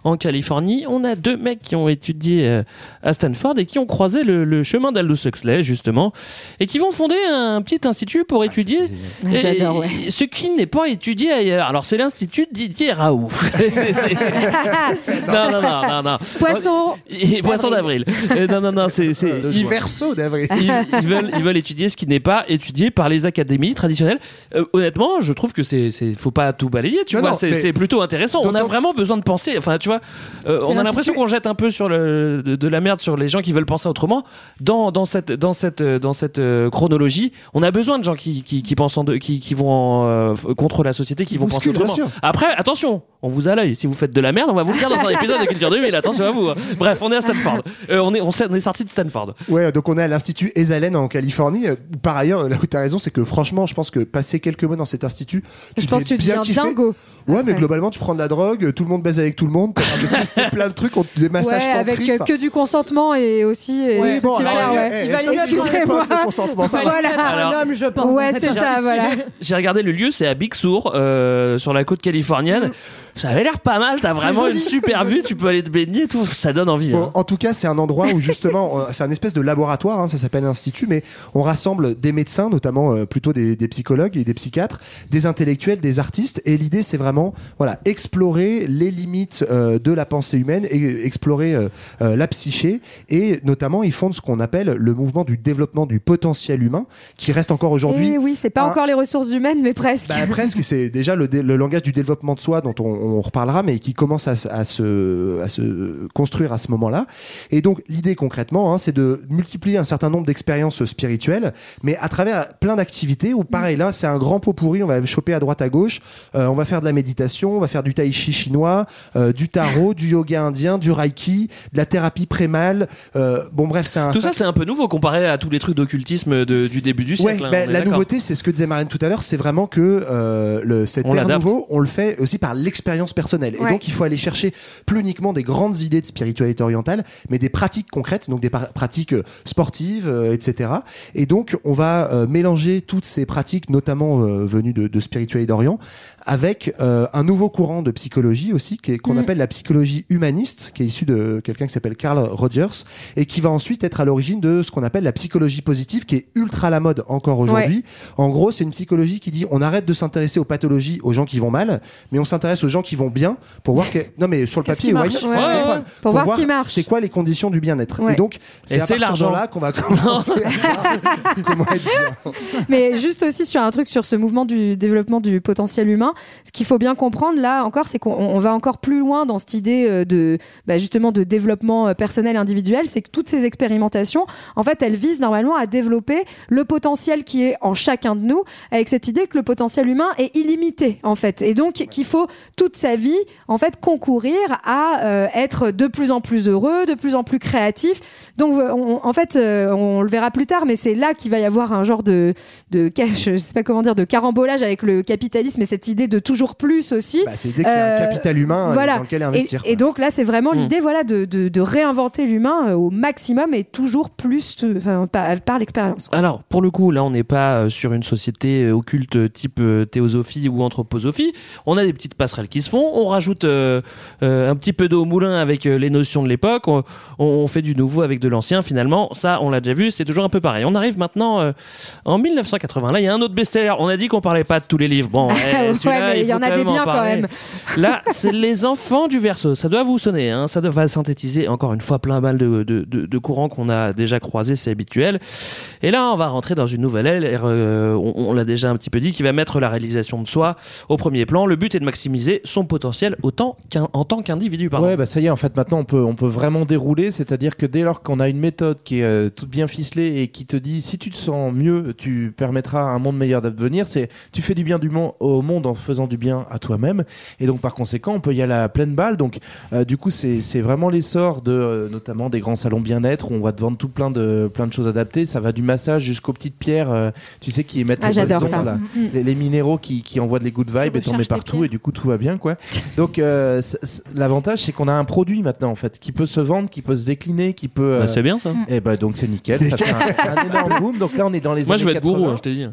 Speaker 5: en Californie, on a deux mecs qui ont étudié euh, à Stanford et qui ont croisé le, le chemin d'Aldous Huxley, justement, et qui vont fonder un petit institut pour étudier
Speaker 6: Ah, ouais.
Speaker 5: et- ce qui n'est pas étudié ailleurs. Alors, c'est l'Institut Didier Raoult. Non, non, non, non, non.
Speaker 6: Poisson.
Speaker 5: Et Poisson d'avril. Euh, Non, non, non, c'est. c'est- ils-
Speaker 7: Verso d'avril.
Speaker 5: ils, ils veulent, ils veulent étudier ce qui n'est pas étudié par les académies traditionnelles. Euh, honnêtement, je trouve que c'est, c'est, faut pas tout balayer, tu
Speaker 7: Non,
Speaker 5: vois.
Speaker 7: non,
Speaker 5: c'est, plutôt intéressant. On a vraiment besoin de penser. Enfin, tu vois, euh, on a l'impression qu'on jette un peu sur le, de, de la merde sur les gens qui veulent penser autrement. Dans, dans cette, dans cette, euh, dans cette euh, chronologie, on a besoin de gens qui, qui, qui pensent en qui, qui vont en, euh, contre la société, qui vont penser autrement. Après, attention, on vous a l'œil. Si vous faites de la merde, on va vous le dire dans un épisode de Culture 2000. Attention à vous. hein. Bref, on est à Stanford. Euh, on est, on, est sorti de Stanford.
Speaker 7: Ouais, donc on est à l'Institut Esalen en Californie. Euh, Par ailleurs, là où tu as raison, c'est que franchement, je pense que passer quelques mois dans cet institut, tu
Speaker 6: Je pense que tu
Speaker 7: bien
Speaker 6: deviens dingo.
Speaker 7: Ouais, mais globalement, tu prends de la drogue, tout le monde baise avec tout le monde, t'as l'air de tester plein de trucs, on- des massages
Speaker 6: Ouais, avec euh, que du consentement et aussi. et
Speaker 7: Oui,
Speaker 6: des
Speaker 7: bon, alors, eh,
Speaker 6: ouais.
Speaker 7: eh,
Speaker 6: Il va excusez-moi.
Speaker 7: époque, le consentement, ça va.
Speaker 6: Voilà.
Speaker 5: Alors-
Speaker 11: un homme, je pense.
Speaker 6: Ouais, c'est ça, voilà.
Speaker 5: J'ai regardé le lieu, c'est à Big Sur, euh, sur la côte californienne. Ça avait l'air pas mal, t'as vraiment une super vue, tu peux aller te baigner, et tout, ça donne envie.
Speaker 7: Bon,
Speaker 5: hein.
Speaker 7: en tout cas, c'est un endroit où justement, euh, c'est un espèce de laboratoire, hein, ça s'appelle institut, mais on rassemble des médecins, notamment euh, plutôt des, des psychologues et des psychiatres, des intellectuels, des artistes, et l'idée c'est vraiment, voilà, explorer les limites euh, de la pensée humaine et explorer euh, euh, la psyché, et notamment ils fondent ce qu'on appelle le mouvement du développement du potentiel humain, qui reste encore aujourd'hui
Speaker 6: Et oui, c'est pas
Speaker 7: un-
Speaker 6: encore les ressources humaines, mais presque.
Speaker 7: bah, presque, c'est déjà le, langage du développement de soi dont on, on reparlera, mais qui commence à, se, à se construire à ce moment-là. Et donc l'idée concrètement, hein, c'est de multiplier un certain nombre d'expériences spirituelles, mais à travers plein d'activités où pareil là, c'est un grand pot pourri, on va choper à droite à gauche, euh, on va faire de la méditation, on va faire du tai chi chinois, euh, du tarot, du yoga indien, du reiki, de la thérapie prémal. Euh, bon bref, c'est un
Speaker 5: Tout ça, c'est un peu nouveau comparé à tous les trucs d'occultisme de- du début du
Speaker 7: Ouais,
Speaker 5: siècle. hein,
Speaker 7: ben,
Speaker 5: on est
Speaker 7: la nouveauté, c'est ce que disait Marlène tout à l'heure, c'est vraiment que euh, le, cet
Speaker 5: On
Speaker 7: air nouveau, on le fait aussi par l'expérience personnelle. Et
Speaker 6: Ouais.
Speaker 7: donc, il faut aller chercher plus uniquement des grandes idées de spiritualité orientale, mais des pratiques concrètes, donc des pratiques euh, sportives, euh, etc. Et donc, on va euh, mélanger toutes ces pratiques, notamment euh, venues de, de spiritualité d'Orient, avec euh, un nouveau courant de psychologie aussi, qui est- qu'on
Speaker 6: Mm.
Speaker 7: appelle la psychologie humaniste, qui est issu de quelqu'un qui s'appelle Carl Rogers, et qui va ensuite être à l'origine de ce qu'on appelle la psychologie positive, qui est ultra à la mode encore aujourd'hui. En gros, c'est une psychologie qui dit on arrête de s'intéresser aux pathologies, aux gens qui vont mal, mais on s'intéresse aux gens qui vont bien pour voir que non mais sur le papier,
Speaker 6: qui Ouais. Pour voir ce qui marche.
Speaker 7: C'est quoi les conditions du bien-être
Speaker 6: Ouais.
Speaker 7: Et donc c'est
Speaker 5: Et
Speaker 7: à
Speaker 5: c'est
Speaker 7: partir de là qu'on va commencer à voir comment être bien.
Speaker 6: Mais juste aussi sur un truc sur ce mouvement du développement du potentiel humain, ce qu'il faut bien comprendre là encore, c'est qu'on on va encore plus loin dans cette idée euh, de bah, justement de développement euh, personnel individuel. C'est que toutes ces expérimentations, en fait, elles visent normalement à développer le potentiel qui est en chacun de nous, avec cette idée que le potentiel humain est illimité en fait, et donc qu'il faut toute sa vie en fait concourir à euh, être de plus en plus heureux, de plus en plus créatif. Donc on- en fait, euh, on le verra plus tard, mais c'est là qu'il va y avoir un genre de de je sais pas comment dire, de carambolage avec le capitalisme et cette idée de toujours plus aussi.
Speaker 7: Bah, c'est l'idée qu'il y a un
Speaker 6: Euh,
Speaker 7: capital humain euh,
Speaker 6: voilà.
Speaker 7: dans lequel investir.
Speaker 6: et donc là, c'est vraiment
Speaker 5: Hmm.
Speaker 6: l'idée, voilà, de, de, de réinventer l'humain euh, au maximum et toujours plus, enfin, par, par l'expérience.
Speaker 5: Alors, pour le coup, là, on n'est pas sur une société occulte type théosophie ou anthroposophie. On a des petites passerelles qui se font. On rajoute euh, euh, un petit peu d'eau au moulin avec les notions de l'époque. On, on fait du nouveau avec de l'ancien. Finalement, ça, on l'a déjà vu. C'est toujours un peu pareil. On arrive maintenant euh, en 1980. Là, il y a un autre best-seller. On a dit qu'on parlait pas de tous les livres. Bon, ouais,
Speaker 6: Ouais,
Speaker 5: celui-là,
Speaker 6: mais il y en a des bien quand
Speaker 5: parler.
Speaker 6: même.
Speaker 5: Là, c'est les enfants du verso. Ça doit vous sonner, hein. ça doit synthétiser encore une fois plein mal de, de, de, de courants qu'on a déjà croisés, c'est habituel. Et là, on va rentrer dans une nouvelle ère, euh, on, on l'a déjà un petit peu dit, qui va mettre la réalisation de soi au premier plan. Le but est de maximiser son potentiel autant en tant qu'individu.
Speaker 10: Ouais, bah ça y est, en fait, maintenant on peut, on peut vraiment dérouler. C'est-à-dire que dès lors qu'on a une méthode qui est euh, toute bien ficelée et qui te dit si tu te sens mieux, tu permettras à un monde meilleur d'advenir, c'est tu fais du bien du au monde en faisant du bien à toi-même. Et donc par conséquent, on peut y aller à pleine balle. Donc euh, du coup, c'est c'est vraiment l'essor de euh, notamment des grands salons bien-être où on va te vendre tout plein de, plein de choses adaptées. Ça va du massage jusqu'aux petites pierres, euh, tu sais, qui émettent
Speaker 6: Ah,
Speaker 10: les
Speaker 6: j'adore
Speaker 10: bonnes
Speaker 6: ça.
Speaker 10: ondes, là.
Speaker 6: Mm, mm.
Speaker 10: les, les minéraux qui, qui envoient des good vibes et t'en mets partout et du coup tout va bien quoi. Donc euh, l'avantage c'est qu'on a un produit maintenant en fait qui peut se vendre, qui peut se décliner, qui peut.
Speaker 5: Bah, c'est bien ça.
Speaker 10: Et bah donc c'est nickel, ça fait un, un énorme boom. Donc là on est dans les
Speaker 5: Moi, je vais être gourou,
Speaker 10: 80.
Speaker 5: hein, je t'ai dit.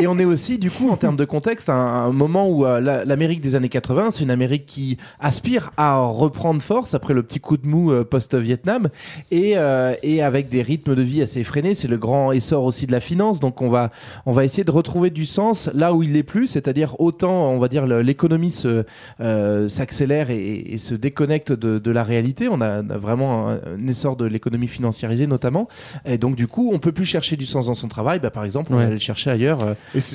Speaker 10: Et on est aussi, du coup, en termes de contexte, un, un moment où euh, l'Amérique des années 80, c'est une Amérique qui aspire à reprendre force après le petit coup de mou euh, post-Vietnam et, euh, et avec des rythmes de vie assez effrénés. C'est le grand essor aussi de la finance. Donc on va, on va essayer de retrouver du sens là où il n'est plus, c'est-à-dire autant, on va dire, l'économie se, euh, s'accélère et, et se déconnecte de, de la réalité. On a, on a vraiment un, un essor de l'économie financiarisée notamment. Et donc, du coup, on peut plus chercher du sens dans son travail. Bah, par exemple, on
Speaker 7: Ouais.
Speaker 10: va aller le chercher ailleurs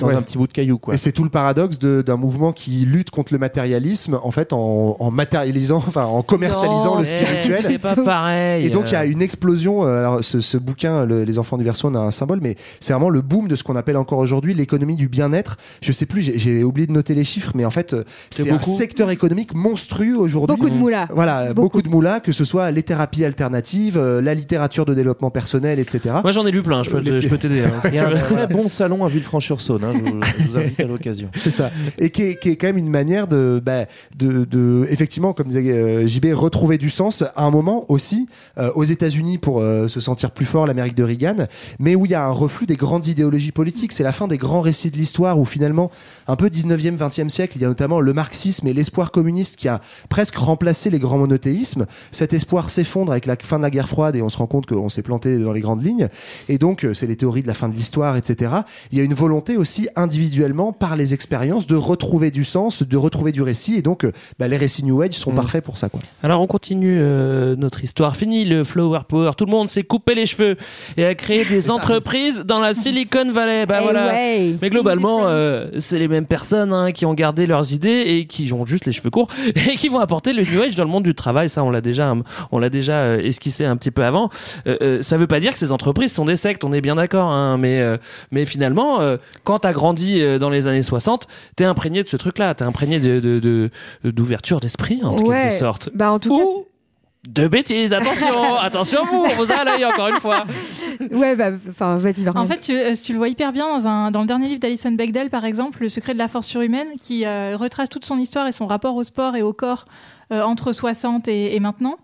Speaker 10: dans
Speaker 7: ouais.
Speaker 10: un petit bout de caillou. Quoi.
Speaker 7: Et c'est tout le paradoxe d'un mouvement qui lutte contre le matérialisme, en fait, en, en matérialisant, enfin, en commercialisant
Speaker 5: Non,
Speaker 7: le spirituel.
Speaker 5: c'est pas pareil.
Speaker 7: Et donc, il y a une explosion. euh, Alors, ce, ce bouquin, le- Les enfants du verso, on a un symbole, mais c'est vraiment le boom de ce qu'on appelle encore aujourd'hui l'économie du bien-être. Je sais plus, j'ai- oublié de noter les chiffres, mais en fait, euh,
Speaker 5: C'est
Speaker 7: un secteur économique monstrueux aujourd'hui.
Speaker 6: Beaucoup de moula.
Speaker 7: Voilà,
Speaker 6: Beaucoup.
Speaker 7: beaucoup. de moula, que ce soit les thérapies alternatives, euh, la littérature de développement personnel, etc.
Speaker 5: Moi, j'en ai lu plein, je peux, t'aider. hein,
Speaker 10: Il y a un très bon salon à Villefranche-sur-Saône. hein, je, vous, je vous invite à l'occasion.
Speaker 7: C'est ça. Et qui est, qui est quand même une manière de, bah, de, effectivement, comme disait euh, JB, retrouver du sens à un moment aussi euh, aux États-Unis pour euh, se sentir plus fort, l'Amérique de Reagan, mais où il y a un reflux des grandes idéologies politiques. C'est la fin des grands récits de l'histoire où finalement, un peu 19e, 20e siècle, il y a notamment le marxisme et l'espoir communiste qui a presque remplacé les grands monothéismes. Cet espoir s'effondre avec la fin de la guerre froide et on se rend compte qu'on s'est planté dans les grandes lignes. Et donc, c'est les théories de la fin de l'histoire, etc. Il y a une volonté aussi individuellement, par les expériences, de retrouver du sens, de retrouver du récit. Et donc, euh, bah, les récits New Age sont
Speaker 5: Mm.
Speaker 7: parfaits pour ça. Quoi.
Speaker 5: Alors on continue euh, notre histoire. Fini le flower power. Tout le monde s'est coupé les cheveux et a créé des entreprises dans la Silicon Valley. Bah
Speaker 6: Eh
Speaker 5: voilà.
Speaker 6: ouais.
Speaker 5: Mais globalement, euh, c'est les mêmes personnes hein, qui ont gardé leurs idées et qui ont juste les cheveux courts et qui vont apporter le New Age dans le monde du travail. Ça, on l'a déjà, on l'a déjà euh, esquissé un petit peu avant. Euh, euh, ça veut pas dire que ces entreprises sont des sectes. On est bien d'accord. Hein, mais euh, mais finalement, euh, quand t'as grandi euh, dans les années 60, t'es imprégné de ce truc-là. T'es imprégné de de- de- d'ouverture d'esprit en
Speaker 6: Ouais.
Speaker 5: quelque sorte.
Speaker 6: Bah, en tout
Speaker 5: Ou de bêtises. Attention, attention vous, on vous a à l'œil encore une fois.
Speaker 6: ouais, bah, enfin, vas-y.
Speaker 8: En fait, tu, euh, tu le vois hyper bien dans, un, dans le dernier livre d'Alison Bechdel, par exemple, Le secret de la force surhumaine, qui euh, retrace toute son histoire et son rapport au sport et au corps euh, entre 60 et, et maintenant.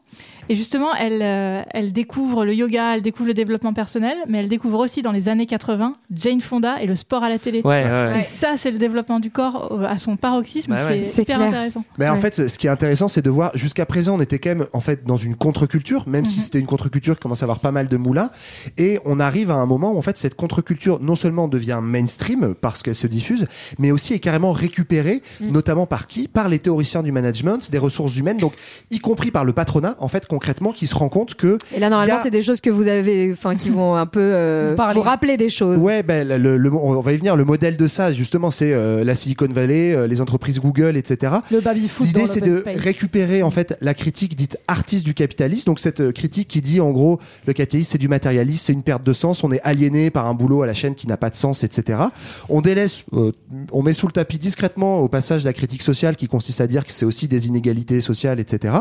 Speaker 8: Et justement, elle, euh, elle découvre le yoga, elle découvre le développement personnel, mais elle découvre aussi dans les années 80 Jane Fonda et le sport à la télé.
Speaker 5: Ouais, ouais, ouais.
Speaker 8: Et ça, c'est le développement du corps euh, à son paroxysme.
Speaker 5: Bah ouais.
Speaker 8: c'est hyper
Speaker 6: clair.
Speaker 8: intéressant.
Speaker 7: Mais en fait, ce qui est intéressant, c'est de voir jusqu'à présent, on était quand même en fait dans une contre-culture, même si c'était une contre-culture qui commence à avoir pas mal de moulins. Et on arrive à un moment où en fait cette contre-culture non seulement devient mainstream parce qu'elle se diffuse, mais aussi est carrément récupérée, notamment par qui? Par les théoriciens du management, des ressources humaines, donc y compris par le patronat, en fait concrètement, qui se rend compte que
Speaker 6: Et là, normalement,
Speaker 7: a-
Speaker 6: c'est des choses que vous avez, enfin, qui vont un peu euh,
Speaker 11: Vous
Speaker 6: rappeler des choses.
Speaker 7: Ouais, ben, le, le- on va y venir. Le modèle de ça, justement, c'est euh, la Silicon Valley, euh, les entreprises Google, etc.
Speaker 11: Le baby foot
Speaker 7: L'idée, c'est de
Speaker 11: space.
Speaker 7: récupérer en fait la critique dite artiste du capitalisme. Donc cette euh, critique qui dit en gros le capitalisme c'est du matérialisme, c'est une perte de sens, on est aliéné par un boulot à la chaîne qui n'a pas de sens, etc. On délaisse, euh, on met sous le tapis discrètement au passage la critique sociale qui consiste à dire que c'est aussi des inégalités sociales, etc.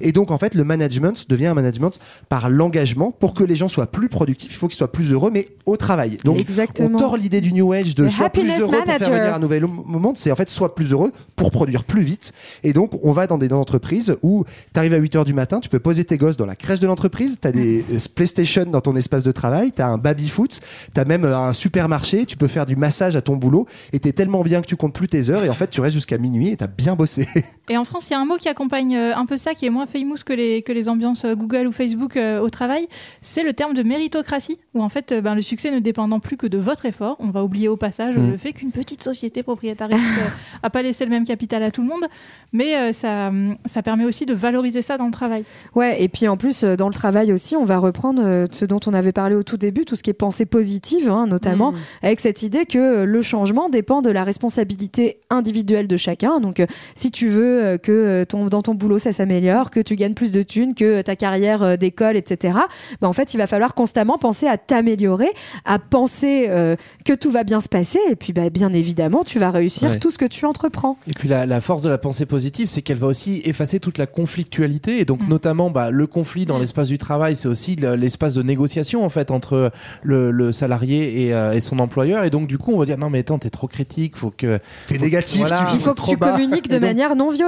Speaker 7: Et donc en fait le management devient un management par l'engagement pour que les gens soient plus productifs. Il faut qu'ils soient plus heureux, mais au travail. Donc
Speaker 6: Exactement.
Speaker 7: on tord l'idée du New Age de
Speaker 6: Le
Speaker 7: soit plus heureux pour faire venir un nouvel monde, c'est en fait soit plus heureux pour produire plus vite. Et donc, on va dans des entreprises où tu arrives à 8 heures du matin, tu peux poser tes gosses dans la crèche de l'entreprise, tu as des euh, PlayStation dans ton espace de travail, tu as un baby-foot, tu as même euh, un supermarché, tu peux faire du massage à ton boulot et tu es tellement bien que tu comptes plus tes heures et en fait, tu restes jusqu'à minuit et tu as bien bossé.
Speaker 8: Et en France, il y a un mot qui accompagne euh, un peu ça, qui est moins famous que les, que les ambiances euh, Google ou Facebook euh, au travail. C'est le terme de méritocratie, où en fait, ben, le succès ne dépendant plus que de votre effort. On va oublier au passage
Speaker 5: Mm.
Speaker 8: le fait qu'une petite société propriétariste n'a pas laissé le même capital à tout le monde, mais ça, ça permet aussi de valoriser ça dans le travail.
Speaker 6: Ouais, et puis en plus, dans le travail aussi, on va reprendre ce dont on avait parlé au tout début, tout ce qui est pensée positive, hein, notamment,
Speaker 9: Mm.
Speaker 6: avec cette idée que le changement dépend de la responsabilité individuelle de chacun. Donc, si tu veux euh, que euh, ton, dans ton boulot ça s'améliore, que tu gagnes plus de thunes, que ta carrière euh, d'école, etc., ben, en fait, il va falloir constamment penser à t'améliorer, à penser euh, que tout va bien se passer, et puis bah, bien évidemment, tu vas réussir
Speaker 10: Ouais.
Speaker 6: tout ce que tu entreprends.
Speaker 10: Et puis la, la force de la pensée positive, c'est qu'elle va aussi effacer toute la conflictualité et donc
Speaker 8: Mm.
Speaker 10: notamment bah, le conflit dans l'espace du travail, c'est aussi le- l'espace de négociation en fait entre le, le salarié et, euh, et son employeur et donc du coup on va dire non mais attends t'es trop critique, faut que
Speaker 7: T'es
Speaker 10: faut-
Speaker 7: négatif,
Speaker 10: voilà.
Speaker 7: tu
Speaker 6: Il faut que tu communiques de
Speaker 10: donc-
Speaker 6: manière non violente.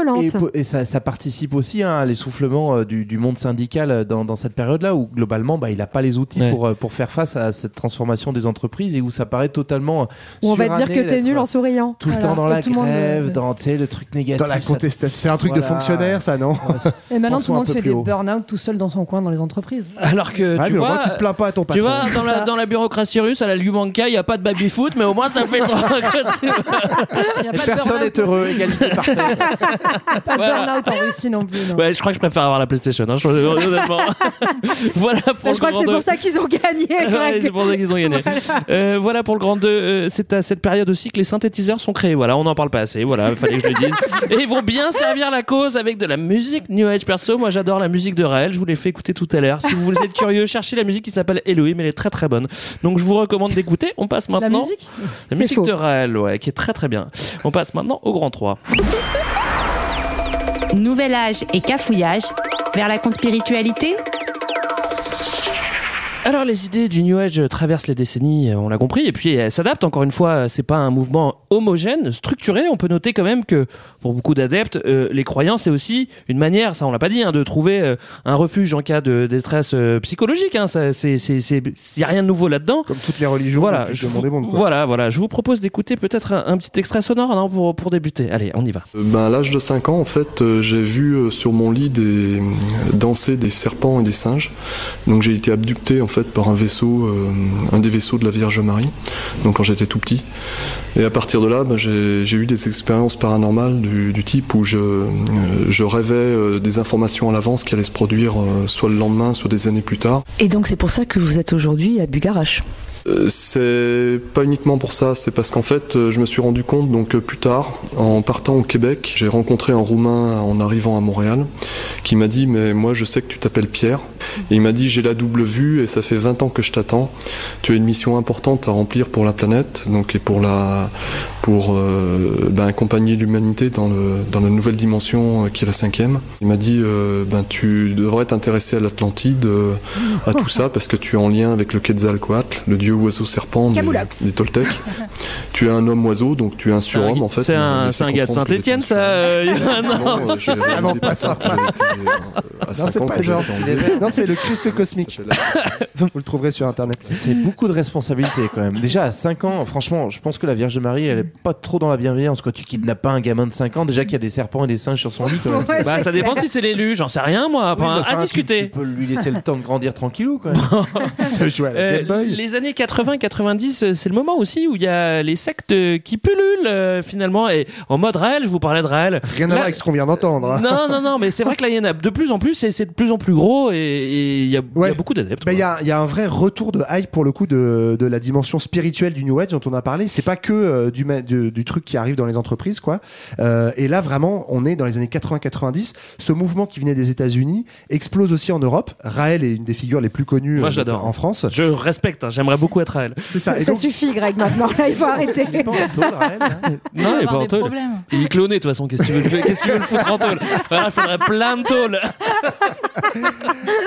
Speaker 10: Et, ça, ça participe aussi hein, à l'essoufflement euh, du, du monde syndical euh, dans, dans cette période-là où globalement bah, il n'a pas les outils
Speaker 5: Ouais.
Speaker 10: pour, euh, pour faire face à cette transformation des entreprises et où ça paraît totalement
Speaker 6: Ou on va te dire que t'es nul en souriant.
Speaker 10: tout le temps dans la
Speaker 6: tout le monde,
Speaker 10: grève, dans tu sais, le truc négatif.
Speaker 7: Dans la contestation. C'est un truc de fonctionnaire, ça, non
Speaker 11: Et maintenant, tout le monde fait des burn-out tout seul dans son coin dans les entreprises.
Speaker 5: Alors que
Speaker 7: Ah,
Speaker 5: tu
Speaker 7: au
Speaker 5: vois,
Speaker 7: moins, tu te plains pas à ton
Speaker 5: tu
Speaker 7: patron.
Speaker 5: vois, dans la,
Speaker 11: Ça.
Speaker 5: dans la bureaucratie russe, à la Lyubanka, il n'y a pas de baby-foot, mais au moins ça fait.
Speaker 10: Personne n'est heureux, égalité parfaite.
Speaker 11: Pas de burn-out en Russie non plus. non.
Speaker 5: Ouais, je crois que je préfère avoir la PlayStation, hein, je- honnêtement. voilà pour
Speaker 6: Bah, je crois que c'est pour ça qu'ils ont gagné.
Speaker 5: Ouais, c'est pour ça qu'ils ont gagné. Euh, voilà pour le grand 2. euh, c'est à cette période aussi que les synthétiseurs sont créés. Voilà, on n'en parle pas assez. Voilà, il fallait que je le dise. Et ils vont bien servir la cause avec de la musique New Age. Perso, moi j'adore la musique de Raël. Je vous l'ai fait écouter tout à l'heure. Si vous êtes curieux, cherchez la musique qui s'appelle Elohim. Elle est très très bonne. Donc je vous recommande d'écouter. On passe
Speaker 11: La
Speaker 5: maintenant.
Speaker 11: musique
Speaker 5: La musique
Speaker 6: faux.
Speaker 5: de Raël, ouais, qui est très très bien. On passe maintenant au grand 3.
Speaker 12: Nouvel âge et cafouillage vers la conspiritualité
Speaker 5: Alors les idées du New Age traversent les décennies, euh, on l'a compris, et puis elles s'adaptent. Encore une fois, euh, c'est pas un mouvement homogène, structuré. On peut noter quand même que pour beaucoup d'adeptes, euh, les croyances c'est aussi une manière, ça on l'a pas dit, hein, de trouver euh, un refuge en cas de détresse euh, psychologique. Hein, ça, c'est, c'est, c'est, y a rien de nouveau là-dedans.
Speaker 7: Comme toutes les religions
Speaker 5: Voilà, je
Speaker 7: monde
Speaker 5: vous,
Speaker 7: quoi.
Speaker 5: voilà, voilà. Je vous propose d'écouter peut-être un, un petit extrait sonore non, pour, pour débuter. Allez, on y va.
Speaker 13: Euh, Ben, à l'âge de 5 ans, en fait, euh, j'ai vu euh, sur mon lit des, euh, danser des serpents et des singes. Donc j'ai été abducté en par un vaisseau, euh, un des vaisseaux de la Vierge Marie. Donc quand j'étais tout petit. Et à partir de là, ben, j'ai eu des expériences paranormales du, type où je, euh, rêvais euh, des informations à l'avance qui allaient se produire soit le lendemain, soit des années plus tard.
Speaker 14: Et donc c'est pour ça que vous êtes aujourd'hui à Bugarache.
Speaker 13: Euh, C'est pas uniquement pour ça, c'est parce qu'en fait, euh, je me suis rendu compte donc euh, plus tard, en partant au Québec, j'ai rencontré un Roumain en arrivant à Montréal, qui m'a dit mais moi je sais que tu t'appelles Pierre, et il m'a dit j'ai la double vue et ça fait 20 ans que je t'attends. Tu as une mission importante à remplir pour la planète, donc et pour la pour ben, accompagner l'humanité dans le dans la nouvelle dimension qui est la cinquième. Il m'a dit ben tu devrais t'intéresser à l'Atlantide, à tout ça parce que tu es en lien avec le Quetzalcoatl, le dieu oiseau serpent des, Toltecs. tu es un homme oiseau, donc tu es un surhomme en fait.
Speaker 5: C'est un, c'est gars de
Speaker 13: j'étais
Speaker 5: ça euh,
Speaker 13: un
Speaker 5: non,
Speaker 13: surhomme. Non, réalisé
Speaker 7: Vraiment pas sympa.
Speaker 13: euh,
Speaker 7: Non,
Speaker 13: 5
Speaker 7: c'est pas
Speaker 13: quand
Speaker 7: le genre. Non, c'est le Christ cosmique. Vous le trouverez sur internet.
Speaker 10: C'est beaucoup de responsabilités quand même. Déjà à 5 ans, franchement, je pense que la Vierge Marie, elle est pas trop dans la bienveillance. Quoi. Tu kidnappes pas un gamin de 5 ans, déjà qu'il y a des serpents et des singes sur son lit. quand
Speaker 5: Bah,
Speaker 6: c'est
Speaker 5: ça dépend si c'est l'élu, j'en sais rien moi. À discuter.
Speaker 10: Tu, peux lui laisser le temps de grandir tranquillou quand même.
Speaker 7: Jouer à la
Speaker 5: Euh,
Speaker 7: Game Boy.
Speaker 5: les années 80-90, euh, c'est le moment aussi où il y a les sectes qui pullulent euh, finalement. Et en mode Raël, je vous parlais de Raël.
Speaker 7: Rien à voir avec ce qu'on vient d'entendre. hein.
Speaker 5: Non, non, non, mais c'est vrai que là, il y en a de plus en plus et c'est de plus en plus gros et- il y, a- y beaucoup d'adeptes.
Speaker 7: Ben, Il y, a, il y a un vrai retour de hype pour le coup de, de la dimension spirituelle du New Age dont on a parlé. C'est pas que euh, du, ma- du, du truc qui arrive dans les entreprises, quoi. Euh, et là, vraiment, on est dans les années 80-90. Ce mouvement qui venait des États-Unis explose aussi en Europe. Raël est une des figures les plus connues
Speaker 5: Moi,
Speaker 7: en France.
Speaker 5: Je respecte, hein, j'aimerais beaucoup être Raël.
Speaker 7: C'est ça. Et
Speaker 6: Ça
Speaker 7: donc,
Speaker 6: suffit, Greg, maintenant. Là, il faut arrêter.
Speaker 5: Non, il est pas en
Speaker 8: des
Speaker 5: tôle.
Speaker 8: problèmes.
Speaker 5: Il est cloné, de toute façon. Qu'est-ce que tu veux, le- qu'est-ce que tu veux le foutre en tôle Voilà, Il faudrait plein de tôles.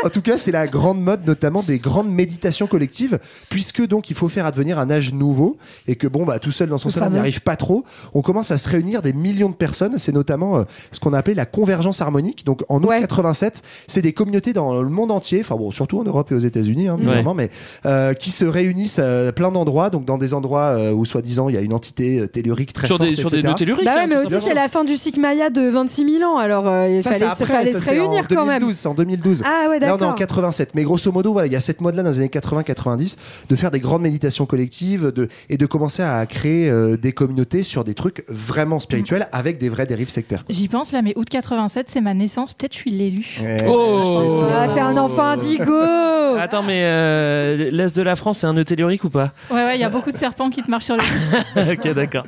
Speaker 7: En tout cas, c'est la grande mode, notamment des grandes méditations collectives, puisque donc il faut faire advenir un âge nouveau et que bon, bah tout seul dans son salon, on n'y arrive pas trop. On commence à se réunir des millions de personnes. C'est notamment euh, ce qu'on a appelé la convergence harmonique. Donc en août
Speaker 6: Ouais.
Speaker 7: 87, c'est des communautés dans le monde entier, enfin bon, surtout en Europe et aux États-Unis, hein,
Speaker 5: Ouais.
Speaker 7: mais euh, qui se réunissent à plein d'endroits, donc dans des endroits euh, où soi-disant il y a une entité euh, tellurique très
Speaker 5: Sur
Speaker 7: forte,
Speaker 5: des- sur des nœuds telluriques,
Speaker 6: Bah ouais,
Speaker 5: hein,
Speaker 6: mais aussi c'est la fin du cycle Maya de 26 000 ans, alors euh, il
Speaker 7: Ça,
Speaker 6: fallait,
Speaker 7: après,
Speaker 6: fallait
Speaker 7: ça,
Speaker 6: se
Speaker 7: c'est en
Speaker 6: réunir quand même.
Speaker 7: 2012, c'est en 2012.
Speaker 6: Ah ouais,
Speaker 7: Là, on est en
Speaker 6: d'accord.
Speaker 7: 87. Mais grosso modo, voilà, il y a cette mode-là dans les années 80-90 de faire des grandes méditations collectives de, et de commencer à créer euh, des communautés sur des trucs vraiment spirituels avec des vraies dérives sectaires.
Speaker 8: J'y pense là, mais août 87, c'est ma naissance. Peut-être je suis l'élu.
Speaker 5: Oh
Speaker 6: Ah, t'es un enfant indigo
Speaker 5: Attends, mais euh, l'Est de la France, c'est un nœud tellurique ou pas
Speaker 8: Ouais, ouais, il y a beaucoup de serpents qui te marchent sur le cul.
Speaker 5: Ok, d'accord.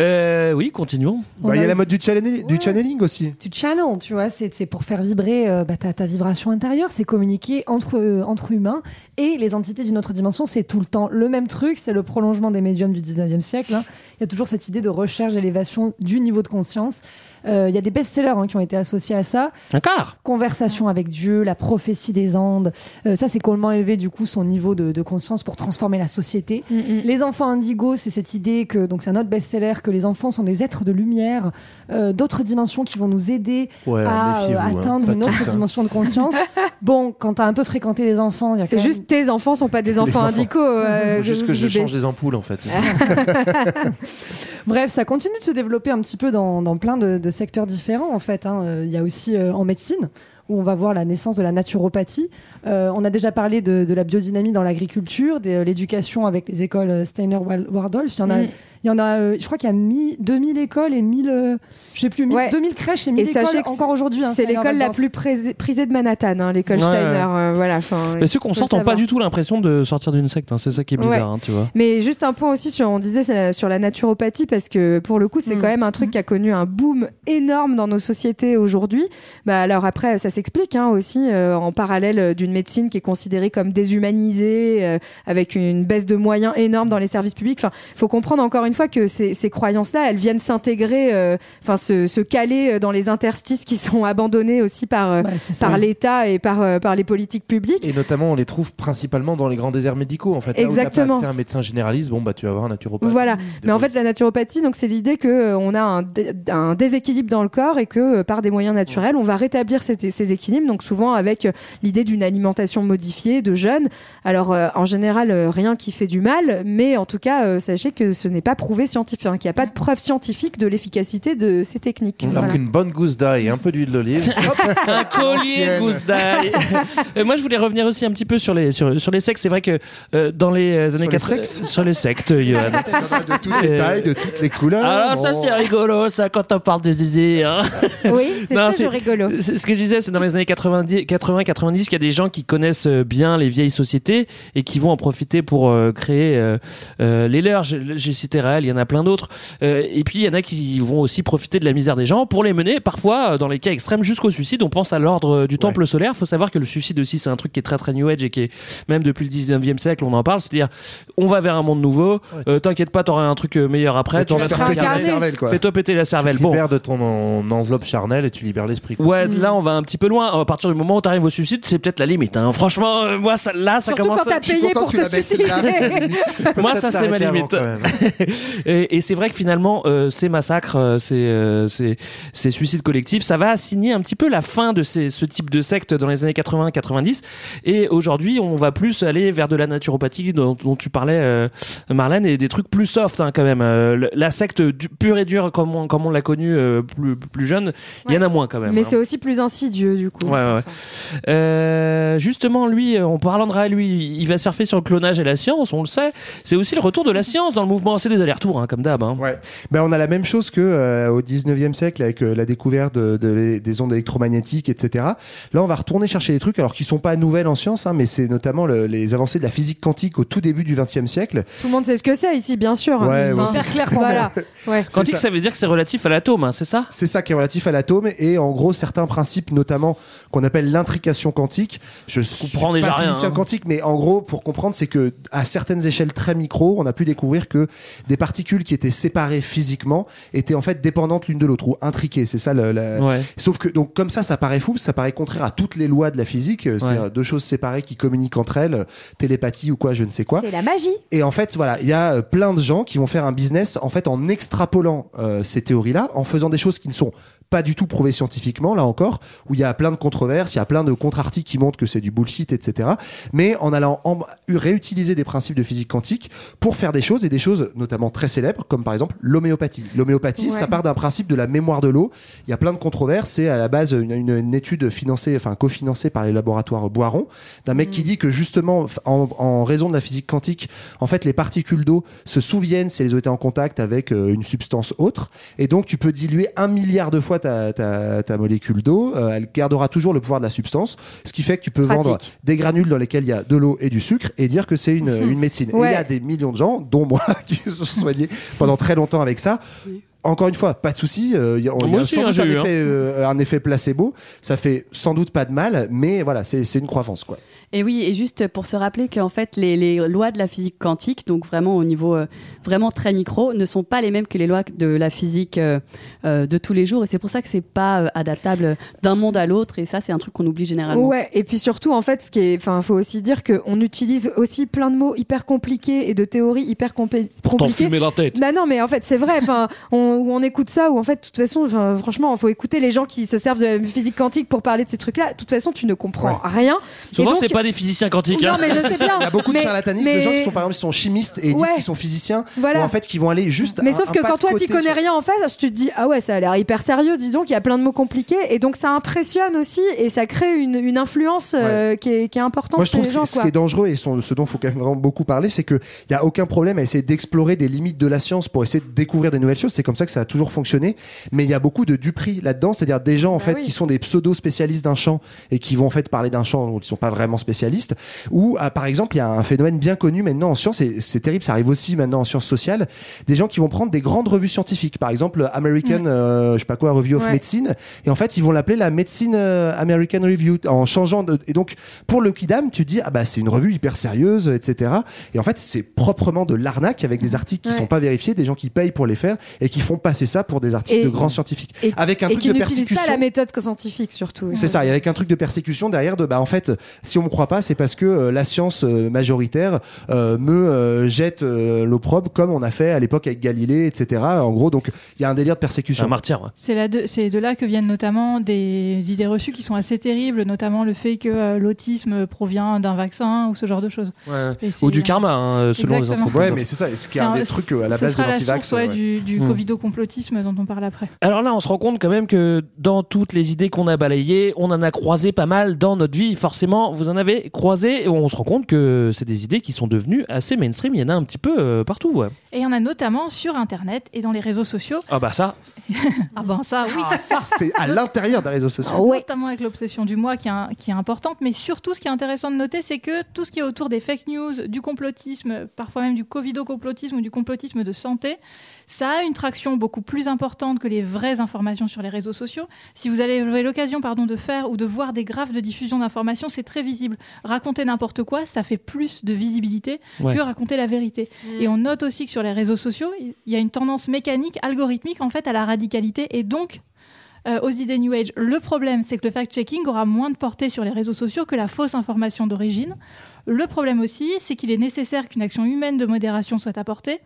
Speaker 5: Euh, oui, continuons.
Speaker 7: Bah, Il y a la mode du, channel- du channeling aussi.
Speaker 11: Tu channel, tu vois, c'est c'est pour faire vibrer euh, bah, ta, ta vibration intérieure, c'est communiquer entre, euh, entre humains et les entités d'une autre dimension, c'est tout le temps le même truc, c'est le prolongement des médiums du 19e siècle. hein. Il y a toujours cette idée de recherche d'élévation du niveau de conscience. Euh, Il y a des best-sellers hein, qui ont été associés à ça.
Speaker 5: Encore
Speaker 11: Conversation avec Dieu, la prophétie des Andes. Euh, ça, c'est comment élever du coup son niveau de, de conscience pour transformer la société. Les enfants indigos, c'est cette idée que, donc c'est un autre best-seller, que les enfants sont des êtres de lumière, euh, d'autres dimensions qui vont nous aider
Speaker 10: Ouais,
Speaker 11: à euh,
Speaker 10: hein,
Speaker 11: atteindre
Speaker 10: pas
Speaker 11: une autre dimension de conscience. bon, quand t'as un peu fréquenté les enfants, il y a
Speaker 6: C'est
Speaker 11: même-
Speaker 6: juste tes enfants sont pas des enfants indicaux. euh,
Speaker 10: juste que je change des ampoules en fait. c'est ça.
Speaker 11: Bref, ça continue de se développer un petit peu dans, dans plein de, de secteurs différents en fait. hein. Euh, Il y a aussi euh, en médecine où on va voir la naissance de la naturopathie. Euh, on a déjà parlé de, de la biodynamie dans l'agriculture, de l'éducation avec les écoles euh, Steiner-Waldorf. Il y en a,
Speaker 6: Mm.
Speaker 11: il y en a euh, je crois qu'il y a mi- 2000 écoles et 1000, euh, je sais plus, 1000
Speaker 6: Ouais.
Speaker 11: 2000 crèches et 1000
Speaker 6: Et
Speaker 11: écoles
Speaker 6: sachez que
Speaker 11: encore aujourd'hui. hein,
Speaker 6: c'est l'école la plus prisée, prisée de Manhattan, hein, l'école
Speaker 5: Ouais,
Speaker 6: Steiner.
Speaker 5: ouais.
Speaker 6: euh, voilà,
Speaker 5: Mais ceux qu'on sort n'ont pas du tout l'impression de sortir d'une secte. hein. C'est ça qui est bizarre,
Speaker 6: Ouais.
Speaker 5: hein, tu vois.
Speaker 6: Mais juste un point aussi sur, on disait sur la naturopathie parce que pour le coup c'est
Speaker 11: Mm.
Speaker 6: quand même un truc qui a connu un boom énorme dans nos sociétés aujourd'hui. Bah alors après ça s'explique hein, aussi euh, en parallèle d'une médecine qui est considérée comme déshumanisée euh, avec une baisse de moyens énorme dans les services publics. Enfin, faut comprendre encore une fois que ces, ces croyances-là elles viennent s'intégrer, euh, enfin se, se caler euh, dans les interstices qui sont abandonnés aussi par euh,
Speaker 11: Bah,
Speaker 6: par l'État et par euh, par les politiques publiques.
Speaker 10: Et notamment, on les trouve principalement dans les grands déserts médicaux. En fait, Là où
Speaker 6: Exactement.
Speaker 10: pas accès à un médecin généraliste, bon bah tu vas avoir un naturopathe.
Speaker 6: Voilà. Mais en fait, la naturopathie, donc c'est l'idée que euh, on a un, dé- un déséquilibre dans le corps et que euh, par des moyens naturels, on va rétablir ces, ces équilibres. Donc souvent avec euh, l'idée d'une alimentation modifiée de jeunes. Alors euh, en général, euh, rien qui fait du mal, mais en tout cas, euh, sachez que ce n'est pas prouvé scientifique, hein, qu'il n'y a pas de preuve scientifique de l'efficacité de ces techniques.
Speaker 10: Alors
Speaker 6: Voilà.
Speaker 10: qu'une bonne gousse d'ail et un peu d'huile d'olive.
Speaker 5: un collier de gousse d'ail. Euh, Moi, je voulais revenir aussi un petit peu sur les sur, sur les sectes. C'est vrai que euh, dans les euh, années
Speaker 7: les
Speaker 5: 80
Speaker 7: sexes
Speaker 5: sur les sectes, Johan.
Speaker 7: de toutes les tailles, de toutes les couleurs.
Speaker 5: Alors ça
Speaker 7: Bon.
Speaker 5: c'est rigolo ça quand on parle des zizi. Hein.
Speaker 6: Oui, c'est toujours rigolo.
Speaker 5: c'est- Ce que je disais, c'est dans les années 90, 80, 90 qu'il y a des gens qui connaissent euh, bien les vieilles sociétés et qui vont en profiter pour euh, créer euh, euh, les leurs. J'ai cité Raël, il y en a plein d'autres. Euh, et puis il y en a qui vont aussi profiter de la misère des gens pour les mener, parfois dans les cas extrêmes, jusqu'au suicide. On pense à l'ordre du temple solaire. faut savoir que le suicide aussi, c'est un truc qui est très très new age et qui est même depuis le 19e siècle, on en parle. C'est-à-dire, on va vers un monde nouveau. Euh, T'inquiète pas, t'auras un truc meilleur après. Te
Speaker 7: péter la cervelle, quoi.
Speaker 5: Fais-toi péter la cervelle.
Speaker 10: Tu
Speaker 5: Bon.
Speaker 10: libères de ton en- enveloppe charnelle et tu libères l'esprit. quoi.
Speaker 5: Ouais, là on va un petit peu loin. À partir du moment où t'arrives au suicide, c'est peut-être la limite. hein. Franchement, euh, moi ça, là ça
Speaker 6: Surtout
Speaker 5: commence.
Speaker 6: quand t'as
Speaker 5: à-
Speaker 7: suis
Speaker 6: payé pour
Speaker 7: tu
Speaker 6: te suicider.
Speaker 5: Moi ça c'est ma limite. et et c'est vrai que finalement euh, ces massacres, euh, ces, euh, ces ces suicides collectifs, ça va signer un petit peu la fin de ces, ce type de secte dans les années 80-90. Et aujourd'hui, on va plus aller vers de la naturopathie dont, dont tu parlais, Marlène, et des trucs plus soft hein, quand même. La secte pure et dure comme on, comme on l'a connue plus plus jeune, il y en a moins quand même.
Speaker 6: Mais
Speaker 5: hein.
Speaker 6: c'est aussi plus insidieux du coup.
Speaker 5: Ouais. Euh, justement, lui, euh, en parlant de Raël, lui, il va surfer sur le clonage et la science, on le sait. C'est aussi le retour de la science dans le mouvement. C'est des allers-retours, hein, comme d'hab. hein.
Speaker 7: Ouais. Ben, on a la même chose que euh, au 19e siècle avec euh, la découverte de, de- des ondes électromagnétiques, etc. Là, on va retourner chercher des trucs alors qui sont pas nouvelles en science, hein, mais c'est notamment le- les avancées de la physique quantique au tout début du 20e siècle.
Speaker 6: Tout le monde sait ce que c'est ici, bien sûr.
Speaker 7: Ouais, ouais, c'est-
Speaker 6: clairement. Voilà. Ouais.
Speaker 5: Quantique,
Speaker 7: ça.
Speaker 5: ça. veut dire que c'est relatif à l'atome, hein, c'est ça?
Speaker 7: C'est ça qui est relatif à l'atome et en gros certains principes, notamment qu'on appelle l'intrication quantique. Je suis
Speaker 5: comprend déjà
Speaker 7: pas
Speaker 5: rien,
Speaker 7: physicien
Speaker 5: hein.
Speaker 7: quantique, mais en gros pour comprendre, c'est que à certaines échelles très micro, on a pu découvrir que des particules qui étaient séparées physiquement étaient en fait dépendantes l'une de l'autre ou intriquées. C'est ça le. la-
Speaker 5: Ouais.
Speaker 7: Sauf que donc comme ça, ça paraît fou, ça paraît contraire à toutes les lois de la physique, euh, c'est-à-dire
Speaker 5: Ouais.
Speaker 7: deux choses séparées qui communiquent entre elles, télépathie ou quoi, je ne sais quoi.
Speaker 6: C'est la magie.
Speaker 7: Et en fait, voilà, il y a euh, plein de gens qui vont faire un business en fait en extrapolant euh, ces théories-là, en faisant des choses qui ne sont pas du tout prouvé scientifiquement, là encore, où il y a plein de controverses, il y a plein de contre-articles qui montrent que c'est du bullshit, etc. Mais en allant en- réutiliser des principes de physique quantique pour faire des choses, et des choses notamment très célèbres, comme par exemple l'homéopathie. L'homéopathie,
Speaker 6: Ouais.
Speaker 7: ça part d'un principe de la mémoire de l'eau. Il y a plein de controverses, c'est à la base une, une- une étude financée, enfin cofinancée par les laboratoires Boiron, d'un mec qui dit que justement, en raison de la physique quantique, en fait, les particules d'eau se souviennent si elles ont été en contact avec euh, une substance autre, et donc tu peux diluer un milliard de fois ta, ta, ta molécule d'eau, euh, elle gardera toujours le pouvoir de la substance, ce qui fait que tu peux
Speaker 6: Pratique.
Speaker 7: vendre des granules dans lesquels il y a de l'eau et du sucre et dire que c'est une, une médecine. Et il y a des millions de gens, dont moi, qui se sont soignés pendant très longtemps avec ça. Encore une fois, pas de souci. euh, y a, il y a
Speaker 5: Moi aussi,
Speaker 7: sans doute
Speaker 5: j'ai
Speaker 7: un,
Speaker 5: eu,
Speaker 7: effet, euh, un effet placebo. Ça fait sans doute pas de mal, mais voilà, c'est c'est une croissance. Quoi.
Speaker 9: Et oui, et juste pour se rappeler qu'en fait, les, les lois de la physique quantique, donc vraiment au niveau euh, vraiment très micro, ne sont pas les mêmes que les lois de la physique euh, euh, de tous les jours. Et c'est pour ça que c'est pas euh, adaptable d'un monde à l'autre. Et ça, c'est un truc qu'on oublie généralement.
Speaker 6: Ouais, et puis surtout, en fait, ce qui est, enfin, faut aussi dire qu'on utilise aussi plein de mots hyper compliqués et de théories hyper compé-
Speaker 5: Pour t'en
Speaker 6: compliquées.
Speaker 5: fumer la tête.
Speaker 6: Bah non, mais en fait, c'est vrai. Enfin, on, où on écoute ça, ou en fait, de toute façon, franchement, il faut écouter les gens qui se servent de physique quantique pour parler de ces trucs-là. De toute façon, tu ne comprends rien.
Speaker 5: Souvent, c'est pas des physiciens quantiques.
Speaker 6: Non,
Speaker 5: hein.
Speaker 6: mais je sais bien.
Speaker 7: Il y a beaucoup de
Speaker 6: Mais-
Speaker 7: charlatanistes,
Speaker 6: mais-
Speaker 7: de gens qui sont par exemple qui sont chimistes et disent
Speaker 6: Ouais.
Speaker 7: qu'ils sont physiciens,
Speaker 6: Voilà.
Speaker 7: ou en fait qui vont aller juste.
Speaker 6: Mais
Speaker 7: un-
Speaker 6: sauf que quand toi, tu connais
Speaker 7: sur-
Speaker 6: rien en face, tu te dis, ah ouais, ça a l'air hyper sérieux, dis donc, il y a plein de mots compliqués. Et donc, ça impressionne aussi et ça crée une, une influence euh, qui, est, qui est importante
Speaker 7: Moi, je trouve
Speaker 6: les
Speaker 7: ce,
Speaker 6: gens.
Speaker 7: qui- ce
Speaker 6: quoi.
Speaker 7: qui est dangereux et son- ce dont il faut quand même vraiment beaucoup parler, c'est qu'il n'y a aucun problème à essayer d'explorer des limites de la science pour essayer de découvrir des nouvelles choses. C'est comme ça que ça a toujours fonctionné. Mais il y a beaucoup de duperie là-dedans, c'est-à-dire des gens en fait
Speaker 6: oui.
Speaker 7: qui sont des pseudo spécialistes d'un champ et qui vont en fait parler d'un champ dont ils sont pas vraiment spécialistes. Ou ah, par exemple, il y a un phénomène bien connu maintenant en science et c'est terrible, ça arrive aussi maintenant en sciences sociales. Des gens qui vont prendre des grandes revues scientifiques, par exemple American, euh, je sais pas quoi, Review of
Speaker 6: Ouais.
Speaker 7: Medicine, et en fait ils vont l'appeler la Medicine euh, American Review en changeant. De... Et donc pour le Kidam, tu dis ah bah c'est une revue hyper sérieuse, etc. Et en fait c'est proprement de l'arnaque avec des articles qui
Speaker 6: Ouais.
Speaker 7: sont pas vérifiés, des gens qui payent pour les faire et qui font passer ça pour des articles
Speaker 6: Et-
Speaker 7: de grands scientifiques,
Speaker 6: Et,
Speaker 7: avec un
Speaker 6: et
Speaker 7: truc
Speaker 6: qui
Speaker 7: de persécution.
Speaker 6: pas la méthode scientifique, surtout.
Speaker 7: C'est ça, et avec un truc de persécution derrière de bah en fait si on me croit pas c'est parce que euh, la science euh, majoritaire euh, me euh, jette euh, l'opprobre comme on a fait à l'époque avec Galilée etc. En gros donc il y a un délire de persécution.
Speaker 5: Un martyr. ouais.
Speaker 8: C'est là de, c'est de là que viennent notamment des idées reçues qui sont assez terribles, notamment le fait que euh, l'autisme provient d'un vaccin ou ce genre de choses.
Speaker 5: Ou du karma, hein, selon les anthropologues.
Speaker 7: Ouais mais c'est ça, ce qui est
Speaker 8: C'est
Speaker 7: un
Speaker 8: un-
Speaker 7: des trucs euh, à la base de l'antivax.
Speaker 8: source, ouais,
Speaker 7: ouais.
Speaker 8: du, du
Speaker 5: Hmm.
Speaker 8: covido-complotisme dont on parle après.
Speaker 5: Alors là, on se rend compte quand même que dans toutes les idées qu'on a balayées, on en a croisé pas mal dans notre vie. Forcément, vous en avez croisé et on se rend compte que c'est des idées qui sont devenues assez mainstream. Il y en a un petit peu euh, partout. Ouais.
Speaker 8: Et il y en a notamment sur Internet et dans les réseaux sociaux.
Speaker 5: Ah bah ça.
Speaker 8: Ah ben ça, oui.
Speaker 7: C'est à l'intérieur des réseaux sociaux.
Speaker 8: Notamment avec l'obsession du moi qui est, un- qui est importante, mais surtout ce qui est intéressant de noter, c'est que tout ce qui est autour des fake news, du complotisme, parfois même du covido-complotisme ou du complotisme de santé, ça a une traction beaucoup plus importante que les vraies informations sur les réseaux sociaux. Si vous avez l'occasion pardon, de faire ou de voir des graphes de diffusion d'informations, c'est très visible. Raconter n'importe quoi, ça fait plus de visibilité
Speaker 5: Ouais.
Speaker 8: que raconter la vérité. Et on note aussi que sur les réseaux sociaux, il y a une tendance mécanique, algorithmique en fait à la radicalité et donc euh, aux idées New Age. Le problème, c'est que le fact-checking aura moins de portée sur les réseaux sociaux que la fausse information d'origine. Le problème aussi, c'est qu'il est nécessaire qu'une action humaine de modération soit apportée.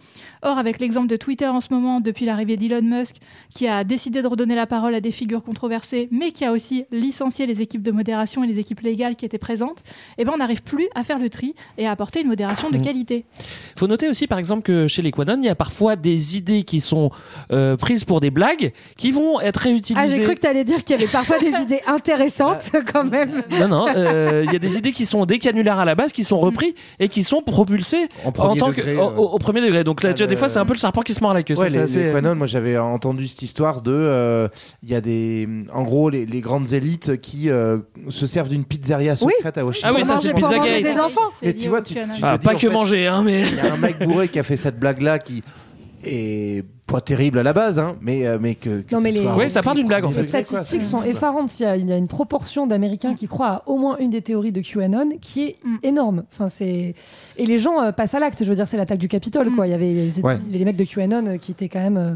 Speaker 8: Or, avec l'exemple de Twitter en ce moment, depuis l'arrivée d'Elon Musk, qui a décidé de redonner la parole à des figures controversées, mais qui a aussi licencié les équipes de modération et les équipes légales qui étaient présentes, eh ben, on n'arrive plus à faire le tri et à apporter une modération de
Speaker 5: Mhm.
Speaker 8: qualité.
Speaker 5: faut noter aussi, par exemple, que chez les Quanon, il y a parfois des idées qui sont euh, prises pour des blagues qui vont être réutilisées.
Speaker 6: Ah, j'ai cru que tu allais dire qu'il y avait parfois des idées intéressantes quand même.
Speaker 5: Non, non, euh, il y a des idées qui sont des canulars à la base, qui sont repris et qui sont propulsés
Speaker 7: En premier
Speaker 5: tant
Speaker 7: degré,
Speaker 5: que, au,
Speaker 7: euh.
Speaker 5: au- au premier degré. Donc là,
Speaker 10: Ah,
Speaker 5: tu vois, des
Speaker 10: le-
Speaker 5: fois, c'est un peu le serpent qui se mord la queue. ça,
Speaker 10: Ouais,
Speaker 5: c'est
Speaker 10: les,
Speaker 5: assez-
Speaker 10: les Quanon, moi j'avais entendu cette histoire de. euh, Il y a des. En gros, les, les grandes élites qui euh, se servent d'une pizzeria
Speaker 6: Oui.
Speaker 10: secrète à Washington.
Speaker 5: Ah oui, ça, c'est
Speaker 6: pour manger
Speaker 5: Pizzagate.
Speaker 6: des enfants.
Speaker 10: Et tu vois, tu, tu
Speaker 5: Ah,
Speaker 10: dis,
Speaker 5: pas que
Speaker 10: fait,
Speaker 5: manger, hein, mais.
Speaker 10: Il y a un mec bourré qui a fait cette blague-là qui est pas terrible à la base, hein, mais, euh, mais que, que
Speaker 11: Non,
Speaker 10: ça
Speaker 11: mais les-
Speaker 10: soit
Speaker 5: Ouais, ça part d'une blague, en
Speaker 11: Les
Speaker 5: fait.
Speaker 10: quoi.
Speaker 11: statistiques sont effarantes. Il y, a, il y a une proportion d'Américains qui croient à au moins une des théories de QAnon qui est
Speaker 8: Mm.
Speaker 11: énorme. Enfin, c'est et les gens euh, passent à l'acte. Je veux dire, c'est l'attaque du Capitole.
Speaker 8: Mm.
Speaker 11: Quoi. Il y avait les,
Speaker 7: Ouais.
Speaker 11: les mecs de QAnon euh, qui étaient quand même euh,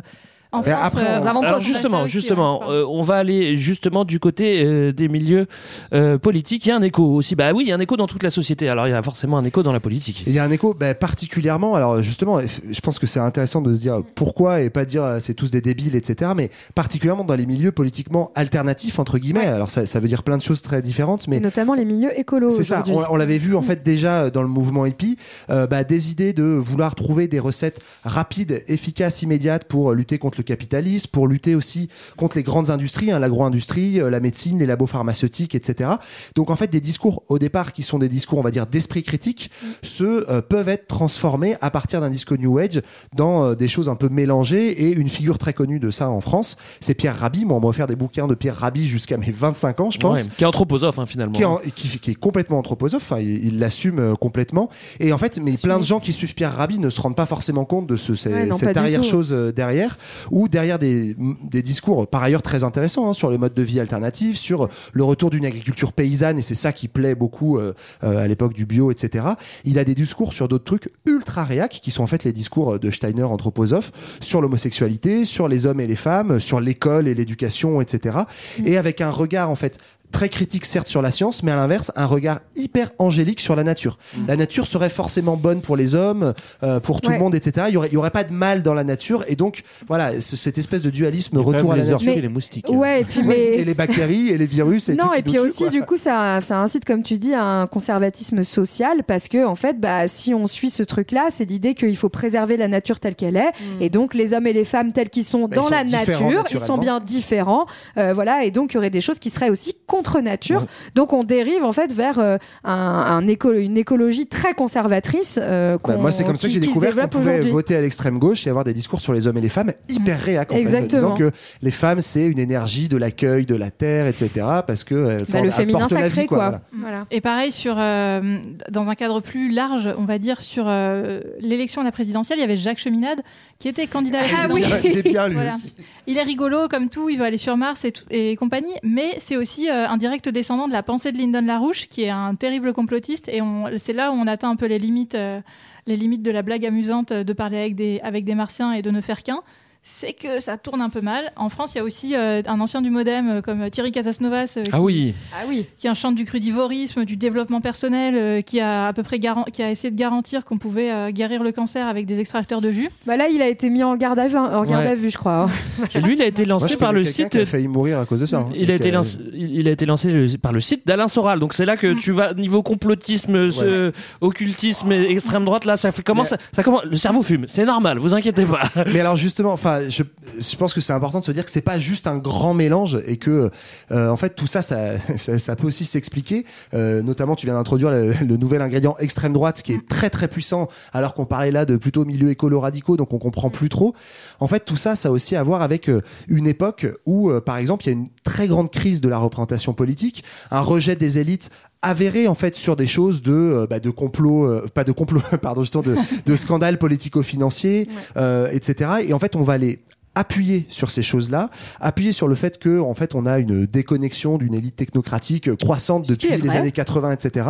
Speaker 8: En France,
Speaker 7: après,
Speaker 8: euh, avons
Speaker 5: Alors justement,
Speaker 8: aussi,
Speaker 5: justement,
Speaker 8: hein.
Speaker 5: euh, on va aller justement du côté euh, des milieux euh, politiques. Il y a un écho aussi. Bah oui, il y a un écho dans toute la société. Alors il y a forcément un écho dans la politique.
Speaker 7: Il y a un écho ben, particulièrement, alors justement, je pense que c'est intéressant de se dire pourquoi et pas dire c'est tous des débiles, etc. Mais particulièrement dans les milieux politiquement alternatifs, entre guillemets. Alors ça, ça veut dire plein de choses très différentes, mais
Speaker 6: Et notamment les milieux écolos.
Speaker 7: C'est ça, on, on l'avait vu en fait déjà dans le mouvement hippie, euh, bah, des idées de vouloir trouver des recettes rapides, efficaces, immédiates pour lutter contre le capitalisme, pour lutter aussi contre les grandes industries, hein, l'agro-industrie, euh, la médecine, les labos pharmaceutiques, etc. Donc en fait des discours au départ qui sont des discours on va dire d'esprit critique, ceux euh, peuvent être transformés à partir d'un discours New Age dans euh, des choses un peu mélangées et une figure très connue de ça en France, c'est Pierre Rabhi. Moi on m'a offert des bouquins de Pierre Rabhi jusqu'à mes 25 ans je pense
Speaker 5: Ouais, qui est anthroposophe hein, finalement.
Speaker 7: qui est, en- qui, qui est complètement anthroposophe, enfin, il il l'assume euh, complètement. Et en fait, mais plein de gens qui suivent Pierre Rabhi ne se rendent pas forcément compte de ce, ces-
Speaker 6: Ouais, non, pas
Speaker 7: cette
Speaker 6: du
Speaker 7: arrière
Speaker 6: tout.
Speaker 7: chose euh, derrière, ou derrière des, des discours par ailleurs très intéressants hein, sur les modes de vie alternatifs, sur le retour d'une agriculture paysanne, et c'est ça qui plaît beaucoup euh, euh, à l'époque du bio, etc. Il a des discours sur d'autres trucs ultra réac, qui sont en fait les discours de Steiner anthroposophe, sur l'homosexualité, sur les hommes et les femmes, sur l'école et l'éducation, etc. Et avec un regard en fait très critique certes sur la science, mais à l'inverse, un regard hyper angélique sur la nature. La nature serait forcément bonne pour les hommes, euh, pour tout
Speaker 6: Ouais.
Speaker 7: le monde, etc. Il y aurait, il y aurait pas de mal dans la nature, et donc voilà, ce- cette espèce de dualisme retour à la
Speaker 10: les
Speaker 7: nature.
Speaker 10: et les moustiques.
Speaker 6: Ouais, et puis mais
Speaker 7: Et les bactéries et les virus et
Speaker 6: non,
Speaker 7: tout
Speaker 6: et puis aussi,
Speaker 7: quoi.
Speaker 6: du coup, ça, ça incite, comme tu dis, à un conservatisme social parce que, en fait, bah, si on suit ce truc-là, c'est l'idée qu'il faut préserver la nature telle qu'elle est. Et donc, les hommes et les femmes tels qu'ils sont
Speaker 7: Bah,
Speaker 6: dans
Speaker 7: ils sont
Speaker 6: la nature, ils sont bien différents. Euh, voilà. Et donc, il y aurait des choses qui seraient aussi contre nature. Donc, on dérive, en fait, vers euh, un, un éco- une écologie très conservatrice. euh,
Speaker 7: Bah, moi, c'est comme ça que j'ai découvert qu'on pouvait voter à l'extrême gauche et avoir des discours sur les hommes et les femmes hyper réac, en fait,
Speaker 6: Exactement.
Speaker 7: disant que les femmes, c'est une énergie de l'accueil de la terre, etc. Parce que elles
Speaker 6: Bah, le féminin
Speaker 7: la
Speaker 6: sacré,
Speaker 7: vie,
Speaker 6: quoi.
Speaker 7: voilà.
Speaker 6: Voilà.
Speaker 8: Et pareil, sur, euh, dans un cadre plus large, on va dire, sur euh, l'élection à la présidentielle, il y avait Jacques Cheminade qui était candidat à la
Speaker 6: Ah oui.
Speaker 7: Il est bien, lui
Speaker 8: Voilà.
Speaker 7: aussi.
Speaker 8: Il est rigolo comme tout, il veut aller sur Mars et, tout- et compagnie, mais c'est aussi euh, un direct descendant de la pensée de Lyndon LaRouche, qui est un terrible complotiste, et c'est là où on atteint un peu les limites, euh, les limites de la blague amusante euh, de parler avec des, avec des martiens et de ne faire qu'un. C'est que ça tourne un peu mal. En France, il y a aussi euh, un ancien du modem euh, comme Thierry Casasnovas, euh,
Speaker 5: Ah
Speaker 8: qui-
Speaker 5: oui.
Speaker 6: Ah oui.
Speaker 8: qui chante du crudivorisme, du développement personnel, euh, qui a à peu près garan- qui a essayé de garantir qu'on pouvait euh, guérir le cancer avec des extracteurs de jus.
Speaker 6: Bah là, il a été mis en garde à vue, en garde
Speaker 5: Ouais.
Speaker 6: à vue, je crois.
Speaker 5: Et lui, il a été lancé par le site.
Speaker 7: qui a failli mourir à cause de ça. hein.
Speaker 5: Il a, été
Speaker 7: euh,
Speaker 5: lancé, il a été lancé le- par le site d'Alain Soral. Donc c'est là que tu vas niveau complotisme, ce occultisme extrême droite. Là, ça fait comment
Speaker 7: Mais-
Speaker 5: ça, ça commence Le cerveau fume. C'est normal. Vous inquiétez pas.
Speaker 7: Mais alors justement, enfin, je, pense que c'est important de se dire que c'est pas juste un grand mélange et que, euh, en fait, tout ça, ça, peut aussi s'expliquer. Euh, notamment, tu viens d'introduire le, nouvel ingrédient extrême droite, qui est très très puissant, alors qu'on parlait là de plutôt milieux écolo radicaux, donc on comprend plus trop. En fait, tout ça, ça a aussi à voir avec euh, une époque où, par exemple, il y a une très grande crise de la représentation politique, un rejet des élites avéré en fait sur des choses de euh, bah, de complot euh, pas de complot pardon justement de, de scandales politico-financiers euh, etc et en fait on va les appuyer sur ces choses-là, appuyer sur le fait que en fait on a une déconnexion d'une élite technocratique croissante
Speaker 6: Ce qui
Speaker 7: depuis les années 80, etc.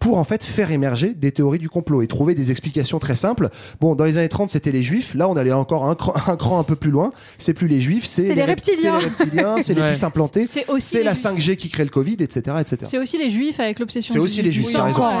Speaker 7: pour en fait faire émerger des théories du complot et trouver des explications très simples. Bon, dans les années 30 c'était les juifs, là on allait encore un cran, un cran un peu plus loin. C'est plus les juifs, c'est
Speaker 6: les
Speaker 7: rep-
Speaker 6: reptiliens.
Speaker 7: c'est les reptiliens, c'est les
Speaker 5: Ouais.
Speaker 7: puces implantées,
Speaker 8: C'est aussi
Speaker 7: c'est
Speaker 8: les
Speaker 7: la
Speaker 8: juifs.
Speaker 7: 5G qui crée le Covid, etc., etc.
Speaker 8: C'est aussi les juifs avec l'obsession.
Speaker 7: C'est aussi les juifs.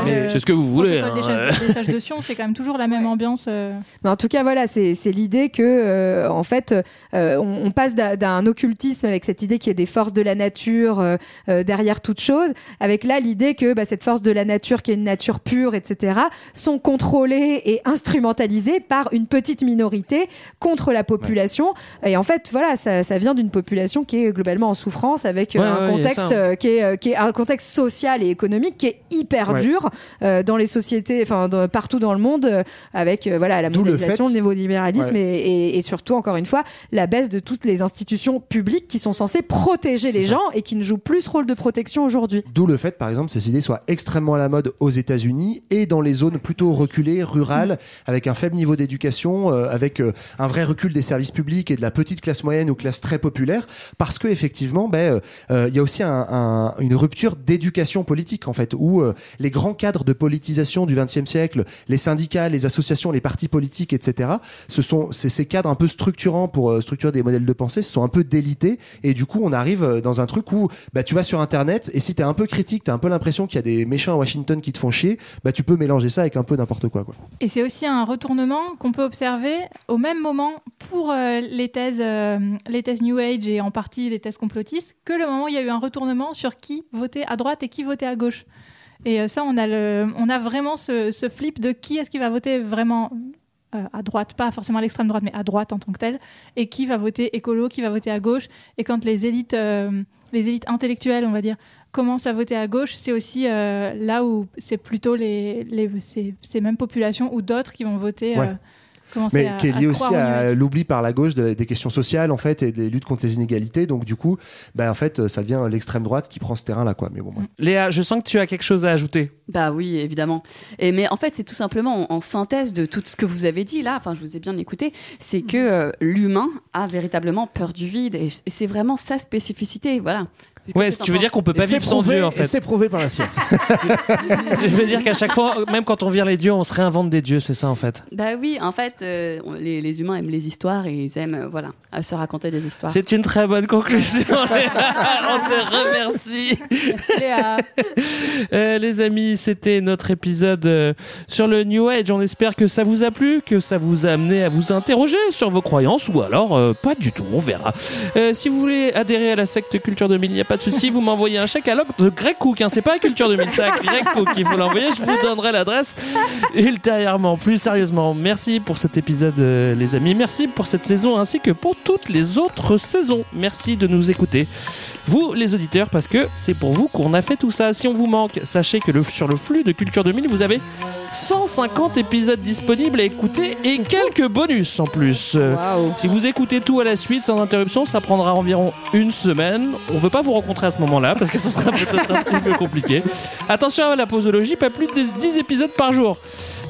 Speaker 7: Mais
Speaker 8: Euh,
Speaker 5: C'est ce que vous voulez.
Speaker 8: des,
Speaker 5: hein.
Speaker 8: sages, des sages de Sion, c'est quand même toujours la même ambiance. euh.
Speaker 6: Mais en tout cas, voilà, c'est c'est l'idée que, euh, en fait, euh, on, on passe d'un- occultisme avec cette idée qu'il y a des forces de la nature euh, euh, derrière toute chose, avec là l'idée que bah, cette force de la nature, qui est une nature pure, etc., sont contrôlées et instrumentalisées par une petite minorité contre la population. Et en fait, voilà, ça, ça vient d'une population qui est globalement en souffrance, avec euh,
Speaker 5: Ouais,
Speaker 6: un
Speaker 5: ouais,
Speaker 6: contexte
Speaker 5: ça.
Speaker 6: euh, qui est, euh, qui est un contexte social et économique qui est hyper
Speaker 7: Ouais.
Speaker 6: dur euh, dans les sociétés, enfin partout dans le monde, euh, avec euh, voilà la
Speaker 7: le
Speaker 6: mondialisation, le,
Speaker 7: fait-
Speaker 6: néolibéralisme
Speaker 7: Ouais.
Speaker 6: et, et- et surtout encore une fois la baisse de toutes les institutions publiques qui sont censées protéger les
Speaker 7: ça.
Speaker 6: gens et qui ne jouent plus ce rôle de protection aujourd'hui.
Speaker 7: D'où le fait, par exemple, que ces idées soient extrêmement à la mode aux États-Unis et dans les zones plutôt reculées, rurales, avec un faible niveau d'éducation, euh, avec euh, un vrai recul des services publics et de la petite classe moyenne ou classe très populaire, parce que effectivement, ben, euh, il y a aussi un- un- une rupture d'éducation politique en fait, où les grands cadres de politisation du XXe siècle, les syndicats, les associations, les partis politiques, etc., ce sont ces cadres un peu structurants pour euh, structurer des modèles de pensée sont un peu délités et du coup on arrive euh, dans un truc où bah tu vas sur internet et si t'es un peu critique, t'as un peu l'impression qu'il y a des méchants à Washington qui te font chier, bah tu peux mélanger ça avec un peu n'importe quoi.
Speaker 8: Et c'est aussi un retournement qu'on peut observer au même moment pour euh, les thèses, les thèses New Age et en partie les thèses complotistes, que le moment où il y a eu un retournement sur qui votait à droite et qui votait à gauche. Et ça, on a, vraiment ce flip de qui est-ce qui va voter vraiment euh, à droite, pas forcément à l'extrême droite, mais à droite en tant que telle, et qui va voter écolo, qui va voter à gauche. Et quand les élites, euh, les élites intellectuelles, on va dire, commencent à voter à gauche, c'est aussi euh, là où c'est plutôt les, ces, mêmes populations ou d'autres qui vont voter.
Speaker 7: Mais
Speaker 8: à-
Speaker 7: qui est
Speaker 8: à
Speaker 7: lié aussi à l'oubli par la gauche de- des questions sociales en fait et des luttes contre les inégalités. Donc du coup, bah en fait, ça devient l'extrême droite qui prend ce terrain là quoi. Mais bon. bref.
Speaker 5: Léa, je sens que tu as quelque chose à ajouter.
Speaker 9: Bah oui, évidemment. Et mais en fait, c'est tout simplement en, en synthèse de tout ce que vous avez dit là. Enfin, je vous ai bien écouté. C'est que euh, l'humain a véritablement peur du vide et, et c'est vraiment sa spécificité. Voilà.
Speaker 5: Ouais, tu veux dire qu'on peut pas vivre sans Dieu en fait.
Speaker 10: c'est prouvé par la science.
Speaker 5: je veux dire qu'à chaque fois, même quand on vire les dieux, on se réinvente des dieux, c'est ça en fait.
Speaker 9: Bah oui, en fait, euh, les, les humains aiment les histoires et ils aiment, euh, voilà, à se raconter des histoires.
Speaker 5: C'est une très bonne conclusion. Léa. on te remercie.
Speaker 9: Merci Léa.
Speaker 5: Euh, les amis, c'était notre épisode sur le New Age. On espère que ça vous a plu, que ça vous a amené à vous interroger sur vos croyances ou alors euh, pas du tout, on verra. Euh, si vous voulez adhérer à la secte Culture 2000, il n'y a pas de souci, vous m'envoyez un chèque à l'oc de Greg Cook. Hein. C'est pas à Culture 2000, c'est à Greg Cook qu'il faut l'envoyer. Je vous donnerai l'adresse ultérieurement. Plus sérieusement, merci pour cet épisode, euh, les amis. Merci pour cette saison ainsi que pour toutes les autres saisons. Merci de nous écouter. Vous, les auditeurs, parce que c'est pour vous qu'on a fait tout ça. Si on vous manque, sachez que le, sur le flux de Culture 2000, vous avez 150 épisodes disponibles à écouter et quelques bonus en plus. Si vous écoutez tout à la suite sans interruption, ça prendra environ une semaine. On veut pas vous rencontrer à ce moment-là parce que ça sera peut-être un petit peu compliqué. Attention à la posologie, pas plus de 10 épisodes par jour.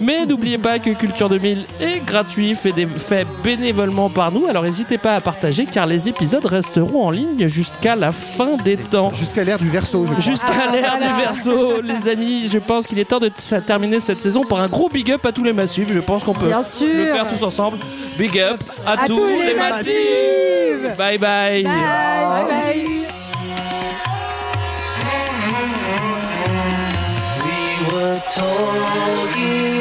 Speaker 5: Mais n'oubliez pas que Culture 2000 est gratuit, fait, des, fait bénévolement par nous. Alors n'hésitez pas à partager car les épisodes resteront en ligne jusqu'à la fin des temps.
Speaker 7: Jusqu'à l'ère du verso. je crois.
Speaker 5: Jusqu'à l'ère du verso, les amis. Je pense qu'il est temps de terminer cette saison par un gros big up à tous les massifs. Je pense qu'on peut
Speaker 6: Bien sûr.
Speaker 5: le faire tous ensemble. Big up à,
Speaker 6: À tous les massifs.
Speaker 5: Bye bye.
Speaker 6: Bye bye.
Speaker 15: Talking